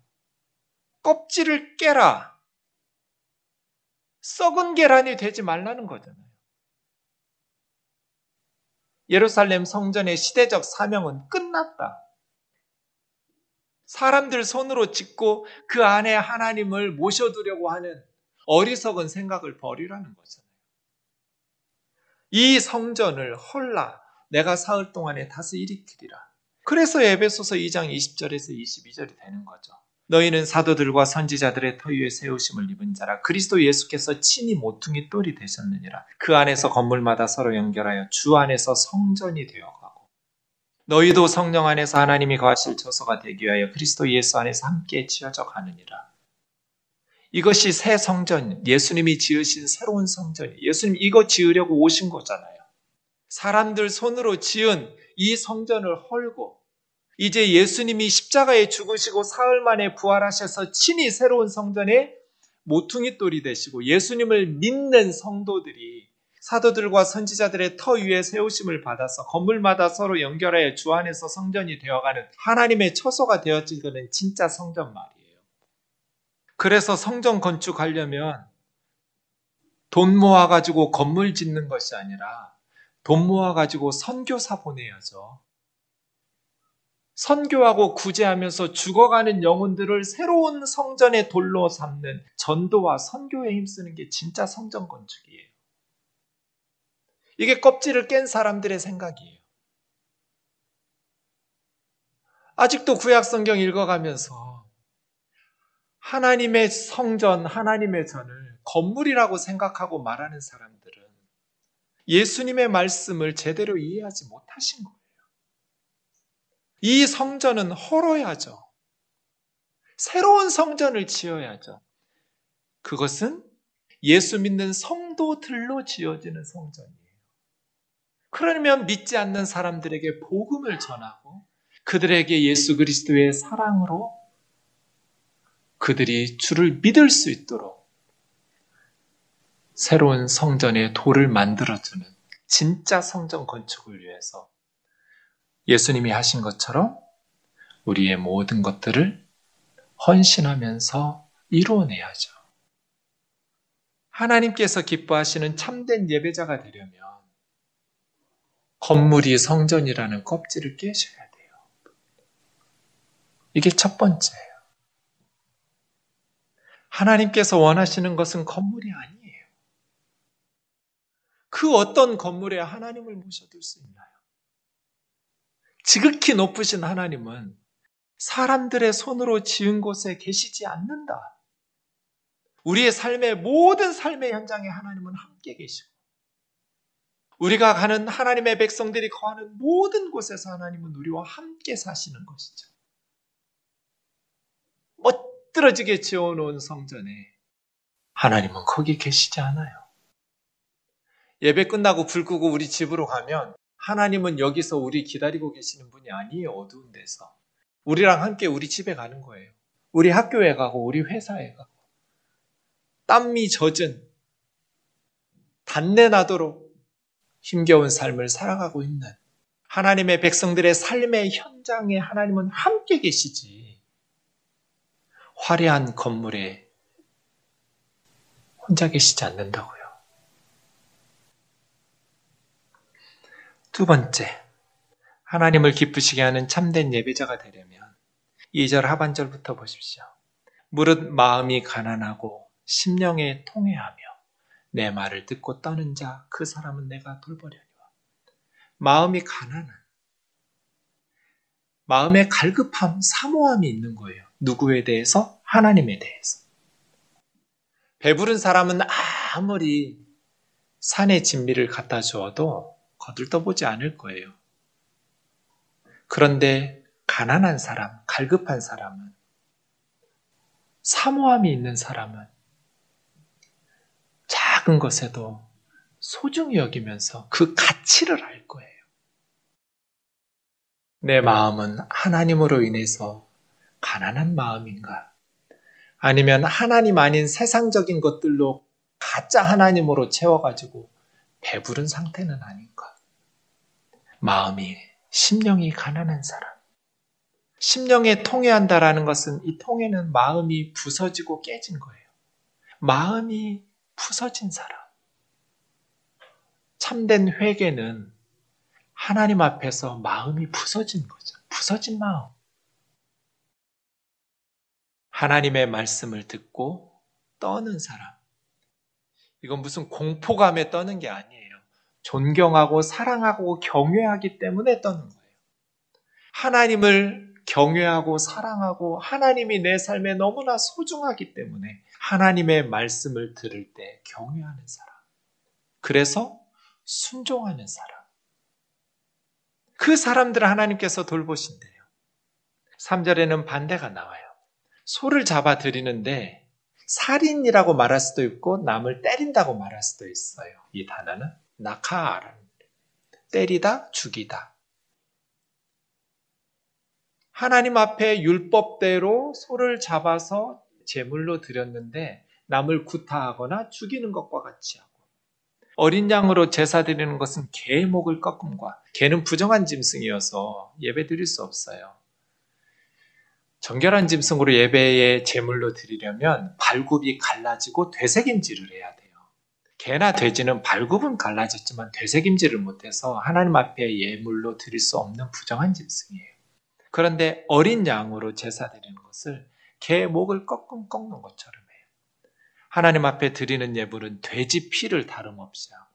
껍질을 깨라. 썩은 계란이 되지 말라는 거잖아요. 예루살렘 성전의 시대적 사명은 끝났다. 사람들 손으로 짓고 그 안에 하나님을 모셔두려고 하는 어리석은 생각을 버리라는 거잖아요. 이 성전을 헐라 내가 사흘 동안에 다시 일으키리라. 그래서 에베소서 2장 20절에서 22절이 되는 거죠. 너희는 사도들과 선지자들의 터 위에 세우심을 입은 자라 그리스도 예수께서 친히 모퉁이 돌이 되셨느니라. 그 안에서 건물마다 서로 연결하여 주 안에서 성전이 되어가고 너희도 성령 안에서 하나님이 거하실 처소가 되기 위하여 그리스도 예수 안에서 함께 지어져 가느니라. 이것이 새 성전, 예수님이 지으신 새로운 성전이 예수님 이거 지으려고 오신 거잖아요. 사람들 손으로 지은 이 성전을 헐고 이제 예수님이 십자가에 죽으시고 사흘 만에 부활하셔서 친히 새로운 성전의 모퉁이 돌이 되시고 예수님을 믿는 성도들이 사도들과 선지자들의 터 위에 세우심을 받아서 건물마다 서로 연결하여 주 안에서 성전이 되어가는 하나님의 처소가 되어지는 진짜 성전 말이에요. 그래서 성전 건축하려면 돈 모아가지고 건물 짓는 것이 아니라 돈 모아가지고 선교사 보내야죠. 선교하고 구제하면서 죽어가는 영혼들을 새로운 성전의 돌로 삼는 전도와 선교에 힘쓰는 게 진짜 성전 건축이에요. 이게 껍질을 깬 사람들의 생각이에요. 아직도 구약 성경 읽어가면서 하나님의 성전, 하나님의 전을 건물이라고 생각하고 말하는 사람들은 예수님의 말씀을 제대로 이해하지 못하신 거예요. 이 성전은 헐어야죠. 새로운 성전을 지어야죠. 그것은 예수 믿는 성도들로 지어지는 성전이에요. 그러면 믿지 않는 사람들에게 복음을 전하고 그들에게 예수 그리스도의 사랑으로 그들이 주를 믿을 수 있도록 새로운 성전의 돌을 만들어주는 진짜 성전 건축을 위해서 예수님이 하신 것처럼 우리의 모든 것들을 헌신하면서 이루어내야죠. 하나님께서 기뻐하시는 참된 예배자가 되려면 건물이 성전이라는 껍질을 깨셔야 돼요. 이게 첫 번째예요. 하나님께서 원하시는 것은 건물이 아니에요. 그 어떤 건물에 하나님을 모셔둘 수 있나요? 지극히 높으신 하나님은 사람들의 손으로 지은 곳에 계시지 않는다. 우리의 삶의 모든 삶의 현장에 하나님은 함께 계시고 우리가 가는 하나님의 백성들이 거하는 모든 곳에서 하나님은 우리와 함께 사시는 것이죠. 멋들어지게 지어놓은 성전에 하나님은 거기 계시지 않아요. 예배 끝나고 불 끄고 우리 집으로 가면 하나님은 여기서 우리 기다리고 계시는 분이 아니에요. 어두운 데서. 우리랑 함께 우리 집에 가는 거예요. 우리 학교에 가고 우리 회사에 가고 땀이 젖은 단내 나도록 힘겨운 삶을 살아가고 있는 하나님의 백성들의 삶의 현장에 하나님은 함께 계시지. 화려한 건물에 혼자 계시지 않는다고요. 두 번째, 하나님을 기쁘시게 하는 참된 예배자가 되려면 2절 하반절부터 보십시오. 무릇 마음이 가난하고 심령에 통회하며 내 말을 듣고 떠는 자 그 사람은 내가 돌보려니와. 마음이 가난한 마음의 갈급함, 사모함이 있는 거예요. 누구에 대해서? 하나님에 대해서. 배부른 사람은 아무리 산의 진미를 갖다 주어도 거들떠보지 않을 거예요. 그런데 가난한 사람, 갈급한 사람은 사모함이 있는 사람은 작은 것에도 소중히 여기면서 그 가치를 알 거예요. 내 마음은 하나님으로 인해서 가난한 마음인가? 아니면 하나님 아닌 세상적인 것들로 가짜 하나님으로 채워가지고 배부른 상태는 아닌가? 마음이, 심령이 가난한 사람. 심령에 통해한다라는 것은 이 통해는 마음이 부서지고 깨진 거예요. 마음이 부서진 사람. 참된 회개는 하나님 앞에서 마음이 부서진 거죠. 부서진 마음. 하나님의 말씀을 듣고 떠는 사람. 이건 무슨 공포감에 떠는 게 아니에요. 존경하고 사랑하고 경외하기 때문에 떠는 거예요. 하나님을 경외하고 사랑하고 하나님이 내 삶에 너무나 소중하기 때문에 하나님의 말씀을 들을 때 경외하는 사람. 그래서 순종하는 사람. 그 사람들을 하나님께서 돌보신대요. 3절에는 반대가 나와요. 소를 잡아 드리는데 살인이라고 말할 수도 있고 남을 때린다고 말할 수도 있어요. 이 단어는 나카라는 때리다, 죽이다. 하나님 앞에 율법대로 소를 잡아서 제물로 드렸는데 남을 구타하거나 죽이는 것과 같이 하고 어린 양으로 제사 드리는 것은 개의 목을 꺾음과 개는 부정한 짐승이어서 예배 드릴 수 없어요. 정결한 짐승으로 예배에 제물로 드리려면 발굽이 갈라지고 되새김질을 해야 돼요. 개나 돼지는 발굽은 갈라졌지만 되새김질을 못해서 하나님 앞에 예물로 드릴 수 없는 부정한 짐승이에요. 그런데 어린 양으로 제사 드리는 것을 개 목을 꺾음 꺾는 것처럼 해요. 하나님 앞에 드리는 예물은 돼지 피를 다름없이 하고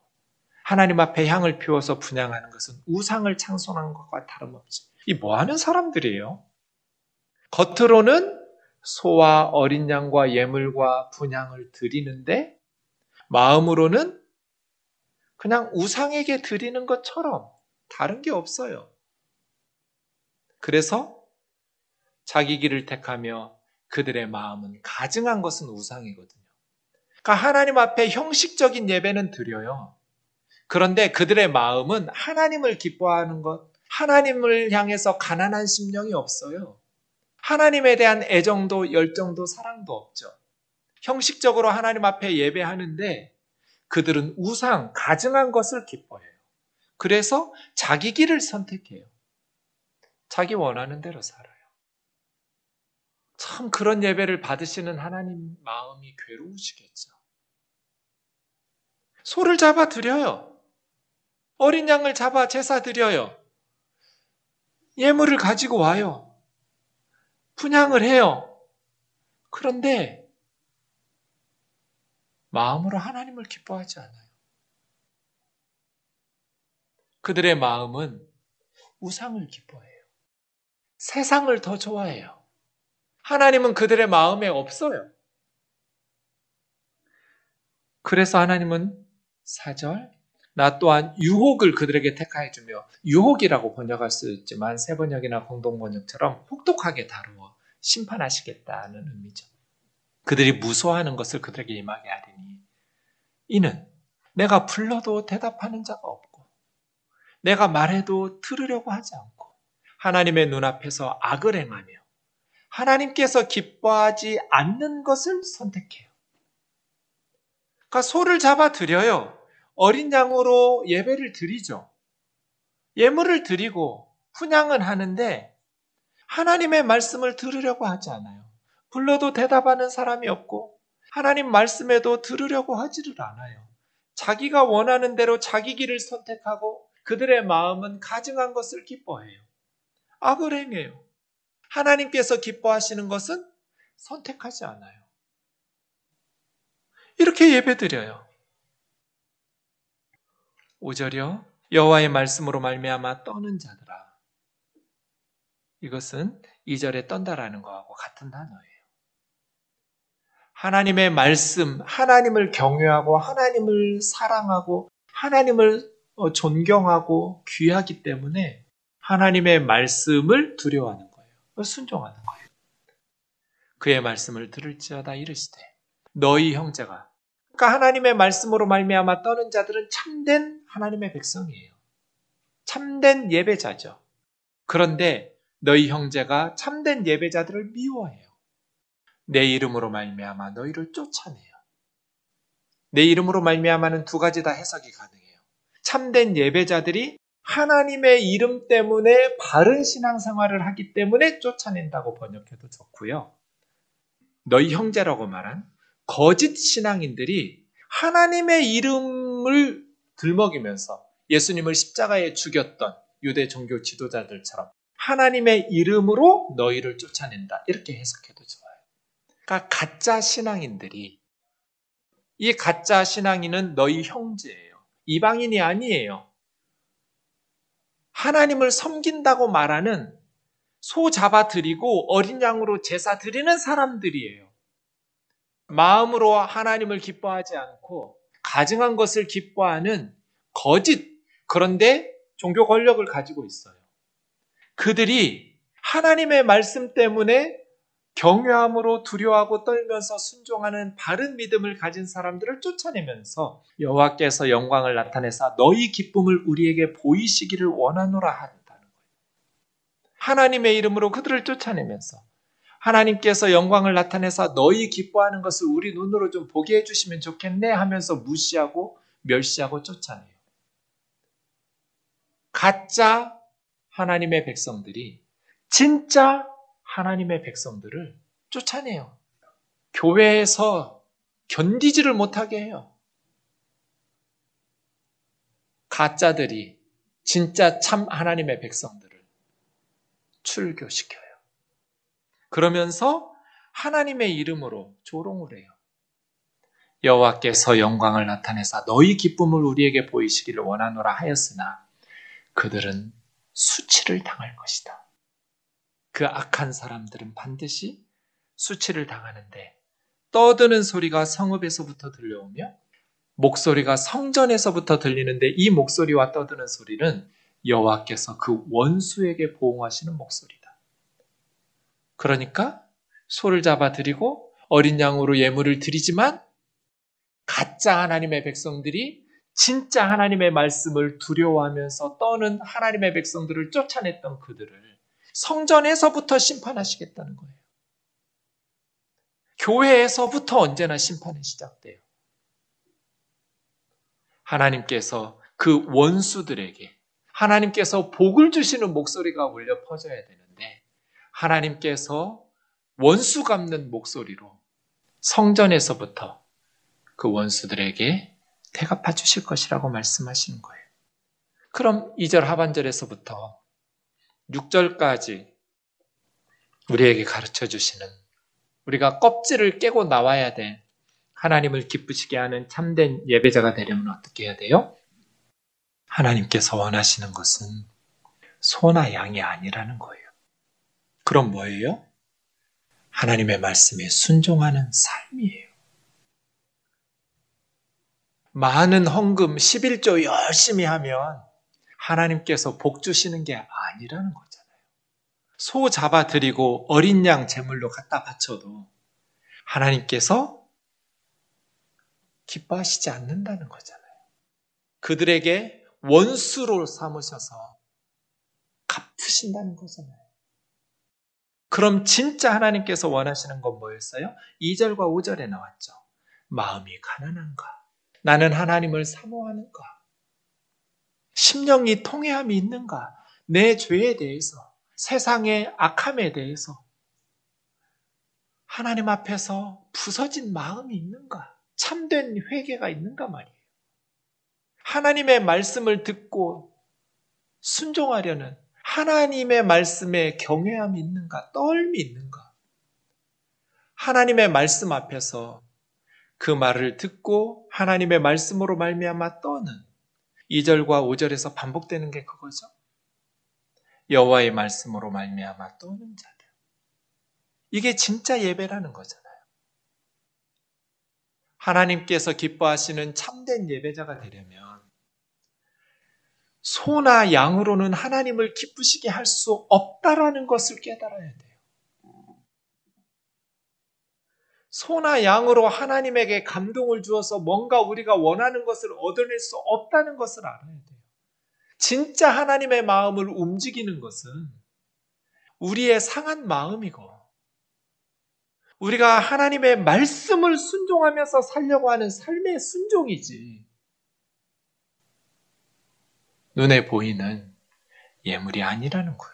하나님 앞에 향을 피워서 분양하는 것은 우상을 창송하는 것과 다름없이 이 뭐하는 사람들이에요? 겉으로는 소와 어린 양과 예물과 분양을 드리는데 마음으로는 그냥 우상에게 드리는 것처럼 다른 게 없어요. 그래서 자기 길을 택하며 그들의 마음은 가증한 것은 우상이거든요. 그러니까 하나님 앞에 형식적인 예배는 드려요. 그런데 그들의 마음은 하나님을 기뻐하는 것, 하나님을 향해서 가난한 심령이 없어요. 하나님에 대한 애정도 열정도 사랑도 없죠. 형식적으로 하나님 앞에 예배하는데 그들은 우상, 가증한 것을 기뻐해요. 그래서 자기 길을 선택해요. 자기 원하는 대로 살아요. 참 그런 예배를 받으시는 하나님 마음이 괴로우시겠죠. 소를 잡아 드려요. 어린 양을 잡아 제사 드려요. 예물을 가지고 와요. 분양을 해요. 그런데 마음으로 하나님을 기뻐하지 않아요. 그들의 마음은 우상을 기뻐해요. 세상을 더 좋아해요. 하나님은 그들의 마음에 없어요. 그래서 하나님은 4절 나 또한 유혹을 그들에게 택하여 주며 유혹이라고 번역할 수 있지만 세 번역이나 공동 번역처럼 혹독하게 다루어 심판하시겠다는 의미죠. 그들이 무서워하는 것을 그들에게 임하게 하리니 이는 내가 불러도 대답하는 자가 없고 내가 말해도 들으려고 하지 않고 하나님의 눈앞에서 악을 행하며 하나님께서 기뻐하지 않는 것을 선택해요. 그러니까 소를 잡아 드려요. 어린 양으로 예배를 드리죠. 예물을 드리고 훈양은 하는데 하나님의 말씀을 들으려고 하지 않아요. 불러도 대답하는 사람이 없고 하나님 말씀에도 들으려고 하지를 않아요. 자기가 원하는 대로 자기 길을 선택하고 그들의 마음은 가증한 것을 기뻐해요. 악을 행해요. 하나님께서 기뻐하시는 것은 선택하지 않아요. 이렇게 예배드려요. 5절이요. 여호와의 말씀으로 말미암아 떠는 자들아. 이것은 2절에 떤다라는 거하고 같은 단어예요. 하나님의 말씀, 하나님을 경외하고 하나님을 사랑하고 하나님을 어, 존경하고 귀하기 때문에 하나님의 말씀을 두려워하는 거예요. 순종하는 거예요. 그의 말씀을 들을지어다 이르시되 너희 형제가 그러니까 하나님의 말씀으로 말미암아 떠는 자들은 참된 하나님의 백성이에요. 참된 예배자죠. 그런데 너희 형제가 참된 예배자들을 미워해요. 내 이름으로 말미암아 너희를 쫓아내요. 내 이름으로 말미암아는 두 가지 다 해석이 가능해요. 참된 예배자들이 하나님의 이름 때문에 바른 신앙생활을 하기 때문에 쫓아낸다고 번역해도 좋고요. 너희 형제라고 말한 거짓 신앙인들이 하나님의 이름을 들먹이면서 예수님을 십자가에 죽였던 유대 종교 지도자들처럼 하나님의 이름으로 너희를 쫓아낸다. 이렇게 해석해도 좋아요. 그러니까 가짜 신앙인들이 이 가짜 신앙인은 너희 형제예요. 이방인이 아니에요. 하나님을 섬긴다고 말하는 소 잡아 드리고 어린 양으로 제사 드리는 사람들이에요. 마음으로 하나님을 기뻐하지 않고 가증한 것을 기뻐하는 거짓 그런데 종교 권력을 가지고 있어요. 그들이 하나님의 말씀 때문에 경외함으로 두려워하고 떨면서 순종하는 바른 믿음을 가진 사람들을 쫓아내면서 여호와께서 영광을 나타내사 너희 기쁨을 우리에게 보이시기를 원하노라 한다는 거예요. 하나님의 이름으로 그들을 쫓아내면서 하나님께서 영광을 나타내사 너희 기뻐하는 것을 우리 눈으로 좀 보게 해주시면 좋겠네 하면서 무시하고 멸시하고 쫓아내요. 가짜 하나님의 백성들이 진짜 하나님의 백성들을 쫓아내요. 교회에서 견디지를 못하게 해요. 가짜들이 진짜 참 하나님의 백성들을 출교시켜요. 그러면서 하나님의 이름으로 조롱을 해요. 여호와께서 영광을 나타내사 너희 기쁨을 우리에게 보이시기를 원하노라 하였으나 그들은 수치를 당할 것이다. 그 악한 사람들은 반드시 수치를 당하는데 떠드는 소리가 성읍에서부터 들려오며 목소리가 성전에서부터 들리는데 이 목소리와 떠드는 소리는 여호와께서 그 원수에게 보응하시는 목소리다. 그러니까 소를 잡아 드리고 어린 양으로 예물을 드리지만 가짜 하나님의 백성들이 진짜 하나님의 말씀을 두려워하면서 떠는 하나님의 백성들을 쫓아냈던 그들을 성전에서부터 심판하시겠다는 거예요. 교회에서부터 언제나 심판이 시작돼요. 하나님께서 그 원수들에게 하나님께서 복을 주시는 목소리가 울려 퍼져야 되는데 하나님께서 원수 갚는 목소리로 성전에서부터 그 원수들에게 대갚아 주실 것이라고 말씀하시는 거예요. 그럼 2절 하반절에서부터 6절까지 우리에게 가르쳐 주시는 우리가 껍질을 깨고 나와야 돼. 하나님을 기쁘시게 하는 참된 예배자가 되려면 어떻게 해야 돼요? 하나님께서 원하시는 것은 소나 양이 아니라는 거예요. 그럼 뭐예요? 하나님의 말씀에 순종하는 삶이에요. 많은 헌금 11조 열심히 하면 하나님께서 복 주시는 게 아니라는 거잖아요. 소 잡아 드리고 어린 양 제물로 갖다 바쳐도 하나님께서 기뻐하시지 않는다는 거잖아요. 그들에게 원수로 삼으셔서 갚으신다는 거잖아요. 그럼 진짜 하나님께서 원하시는 건 뭐였어요? 2절과 5절에 나왔죠. 마음이 가난한가? 나는 하나님을 사모하는가? 심령이 통회함이 있는가? 내 죄에 대해서, 세상의 악함에 대해서 하나님 앞에서 부서진 마음이 있는가? 참된 회개가 있는가 말이에요. 하나님의 말씀을 듣고 순종하려는 하나님의 말씀에 경외함이 있는가, 떨미 있는가? 하나님의 말씀 앞에서 그 말을 듣고 하나님의 말씀으로 말미암아 떠는 2절과 5절에서 반복되는 게 그거죠. 여호와의 말씀으로 말미암아 떠는 자들. 이게 진짜 예배라는 거잖아요. 하나님께서 기뻐하시는 참된 예배자가 되려면 소나 양으로는 하나님을 기쁘시게 할 수 없다라는 것을 깨달아야 돼요. 소나 양으로 하나님에게 감동을 주어서 뭔가 우리가 원하는 것을 얻어낼 수 없다는 것을 알아야 돼요. 진짜 하나님의 마음을 움직이는 것은 우리의 상한 마음이고 우리가 하나님의 말씀을 순종하면서 살려고 하는 삶의 순종이지. 눈에 보이는 예물이 아니라는 거예요.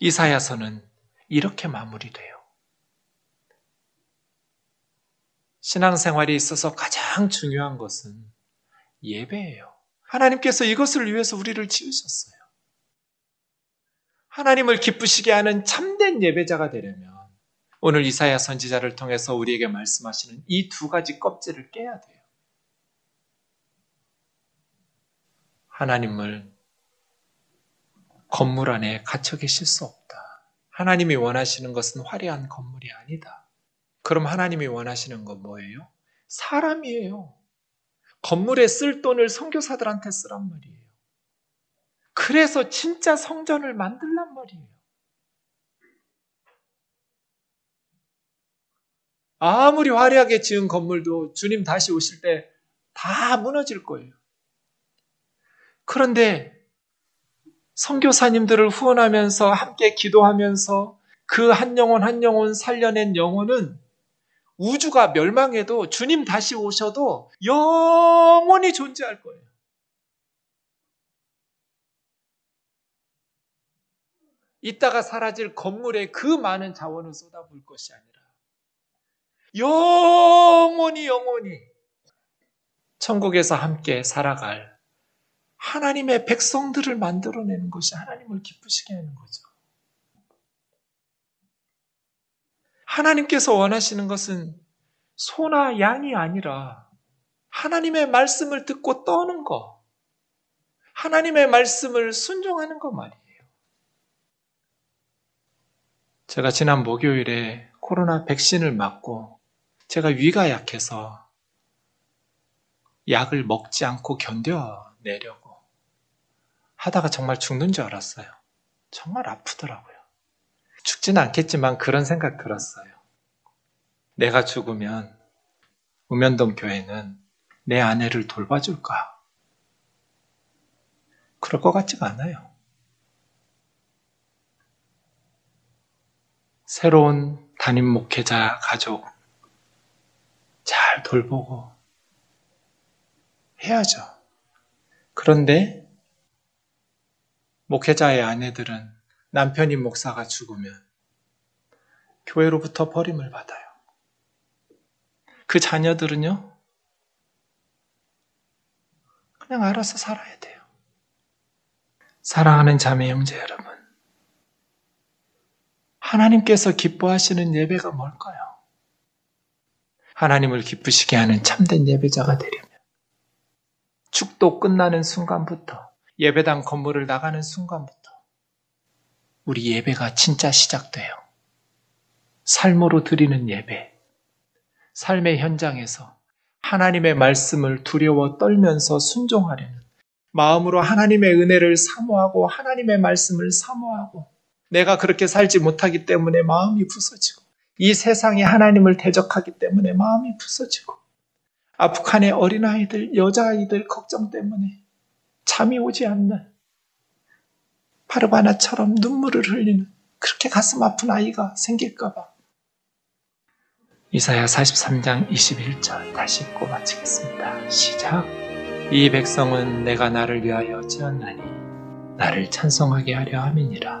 이사야서는 이렇게 마무리돼요. 신앙생활에 있어서 가장 중요한 것은 예배예요. 하나님께서 이것을 위해서 우리를 지으셨어요. 하나님을 기쁘시게 하는 참된 예배자가 되려면 오늘 이사야 선지자를 통해서 우리에게 말씀하시는 이 두 가지 껍질을 깨야 돼요. 하나님을 건물 안에 갇혀 계실 수 없다. 하나님이 원하시는 것은 화려한 건물이 아니다. 그럼 하나님이 원하시는 건 뭐예요? 사람이에요. 건물에 쓸 돈을 선교사들한테 쓰란 말이에요. 그래서 진짜 성전을 만들란 말이에요. 아무리 화려하게 지은 건물도 주님 다시 오실 때 다 무너질 거예요. 그런데 선교사님들을 후원하면서 함께 기도하면서 그 한 영혼 한 영혼 살려낸 영혼은 우주가 멸망해도 주님 다시 오셔도 영원히 존재할 거예요. 이따가 사라질 건물에 그 많은 자원을 쏟아부을 것이 아니라 영원히 영원히 천국에서 함께 살아갈 하나님의 백성들을 만들어내는 것이 하나님을 기쁘시게 하는 거죠. 하나님께서 원하시는 것은 소나 양이 아니라 하나님의 말씀을 듣고 떠는 거, 하나님의 말씀을 순종하는 거 말이에요. 제가 지난 목요일에 코로나 백신을 맞고 제가 위가 약해서 약을 먹지 않고 견뎌내려고 하다가 정말 죽는 줄 알았어요. 정말 아프더라고요. 죽지는 않겠지만 그런 생각 들었어요. 내가 죽으면 우면동 교회는 내 아내를 돌봐줄까? 그럴 것 같지가 않아요. 새로운 담임 목회자 가족 잘 돌보고 해야죠. 그런데 목회자의 아내들은 남편인 목사가 죽으면 교회로부터 버림을 받아요. 그 자녀들은요, 그냥 알아서 살아야 돼요. 사랑하는 자매 형제 여러분, 하나님께서 기뻐하시는 예배가 뭘까요? 하나님을 기쁘시게 하는 참된 예배자가 되려면 축도 끝나는 순간부터 예배당 건물을 나가는 순간부터 우리 예배가 진짜 시작돼요. 삶으로 드리는 예배. 삶의 현장에서 하나님의 말씀을 두려워 떨면서 순종하려는 마음으로 하나님의 은혜를 사모하고 하나님의 말씀을 사모하고 내가 그렇게 살지 못하기 때문에 마음이 부서지고 이 세상에 하나님을 대적하기 때문에 마음이 부서지고 아프간의 어린아이들, 여자아이들 걱정 때문에 잠이 오지 않는 파르바나처럼 눈물을 흘리는 그렇게 가슴 아픈 아이가 생길까봐 이사야 43장 21절 다시 읽고 마치겠습니다. 시작. 이 백성은 내가 나를 위하여 지었나니 나를 찬송하게 하려 함이니라.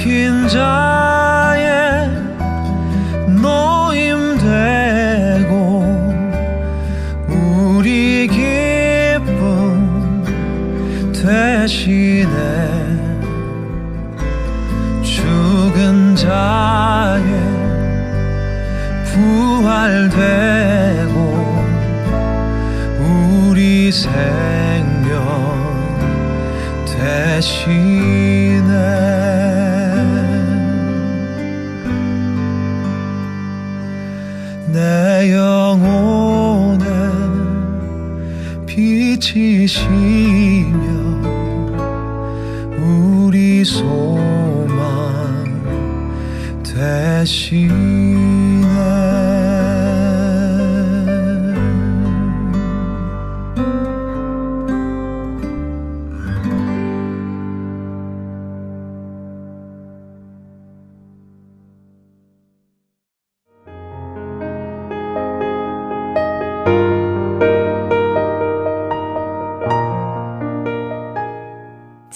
잡힌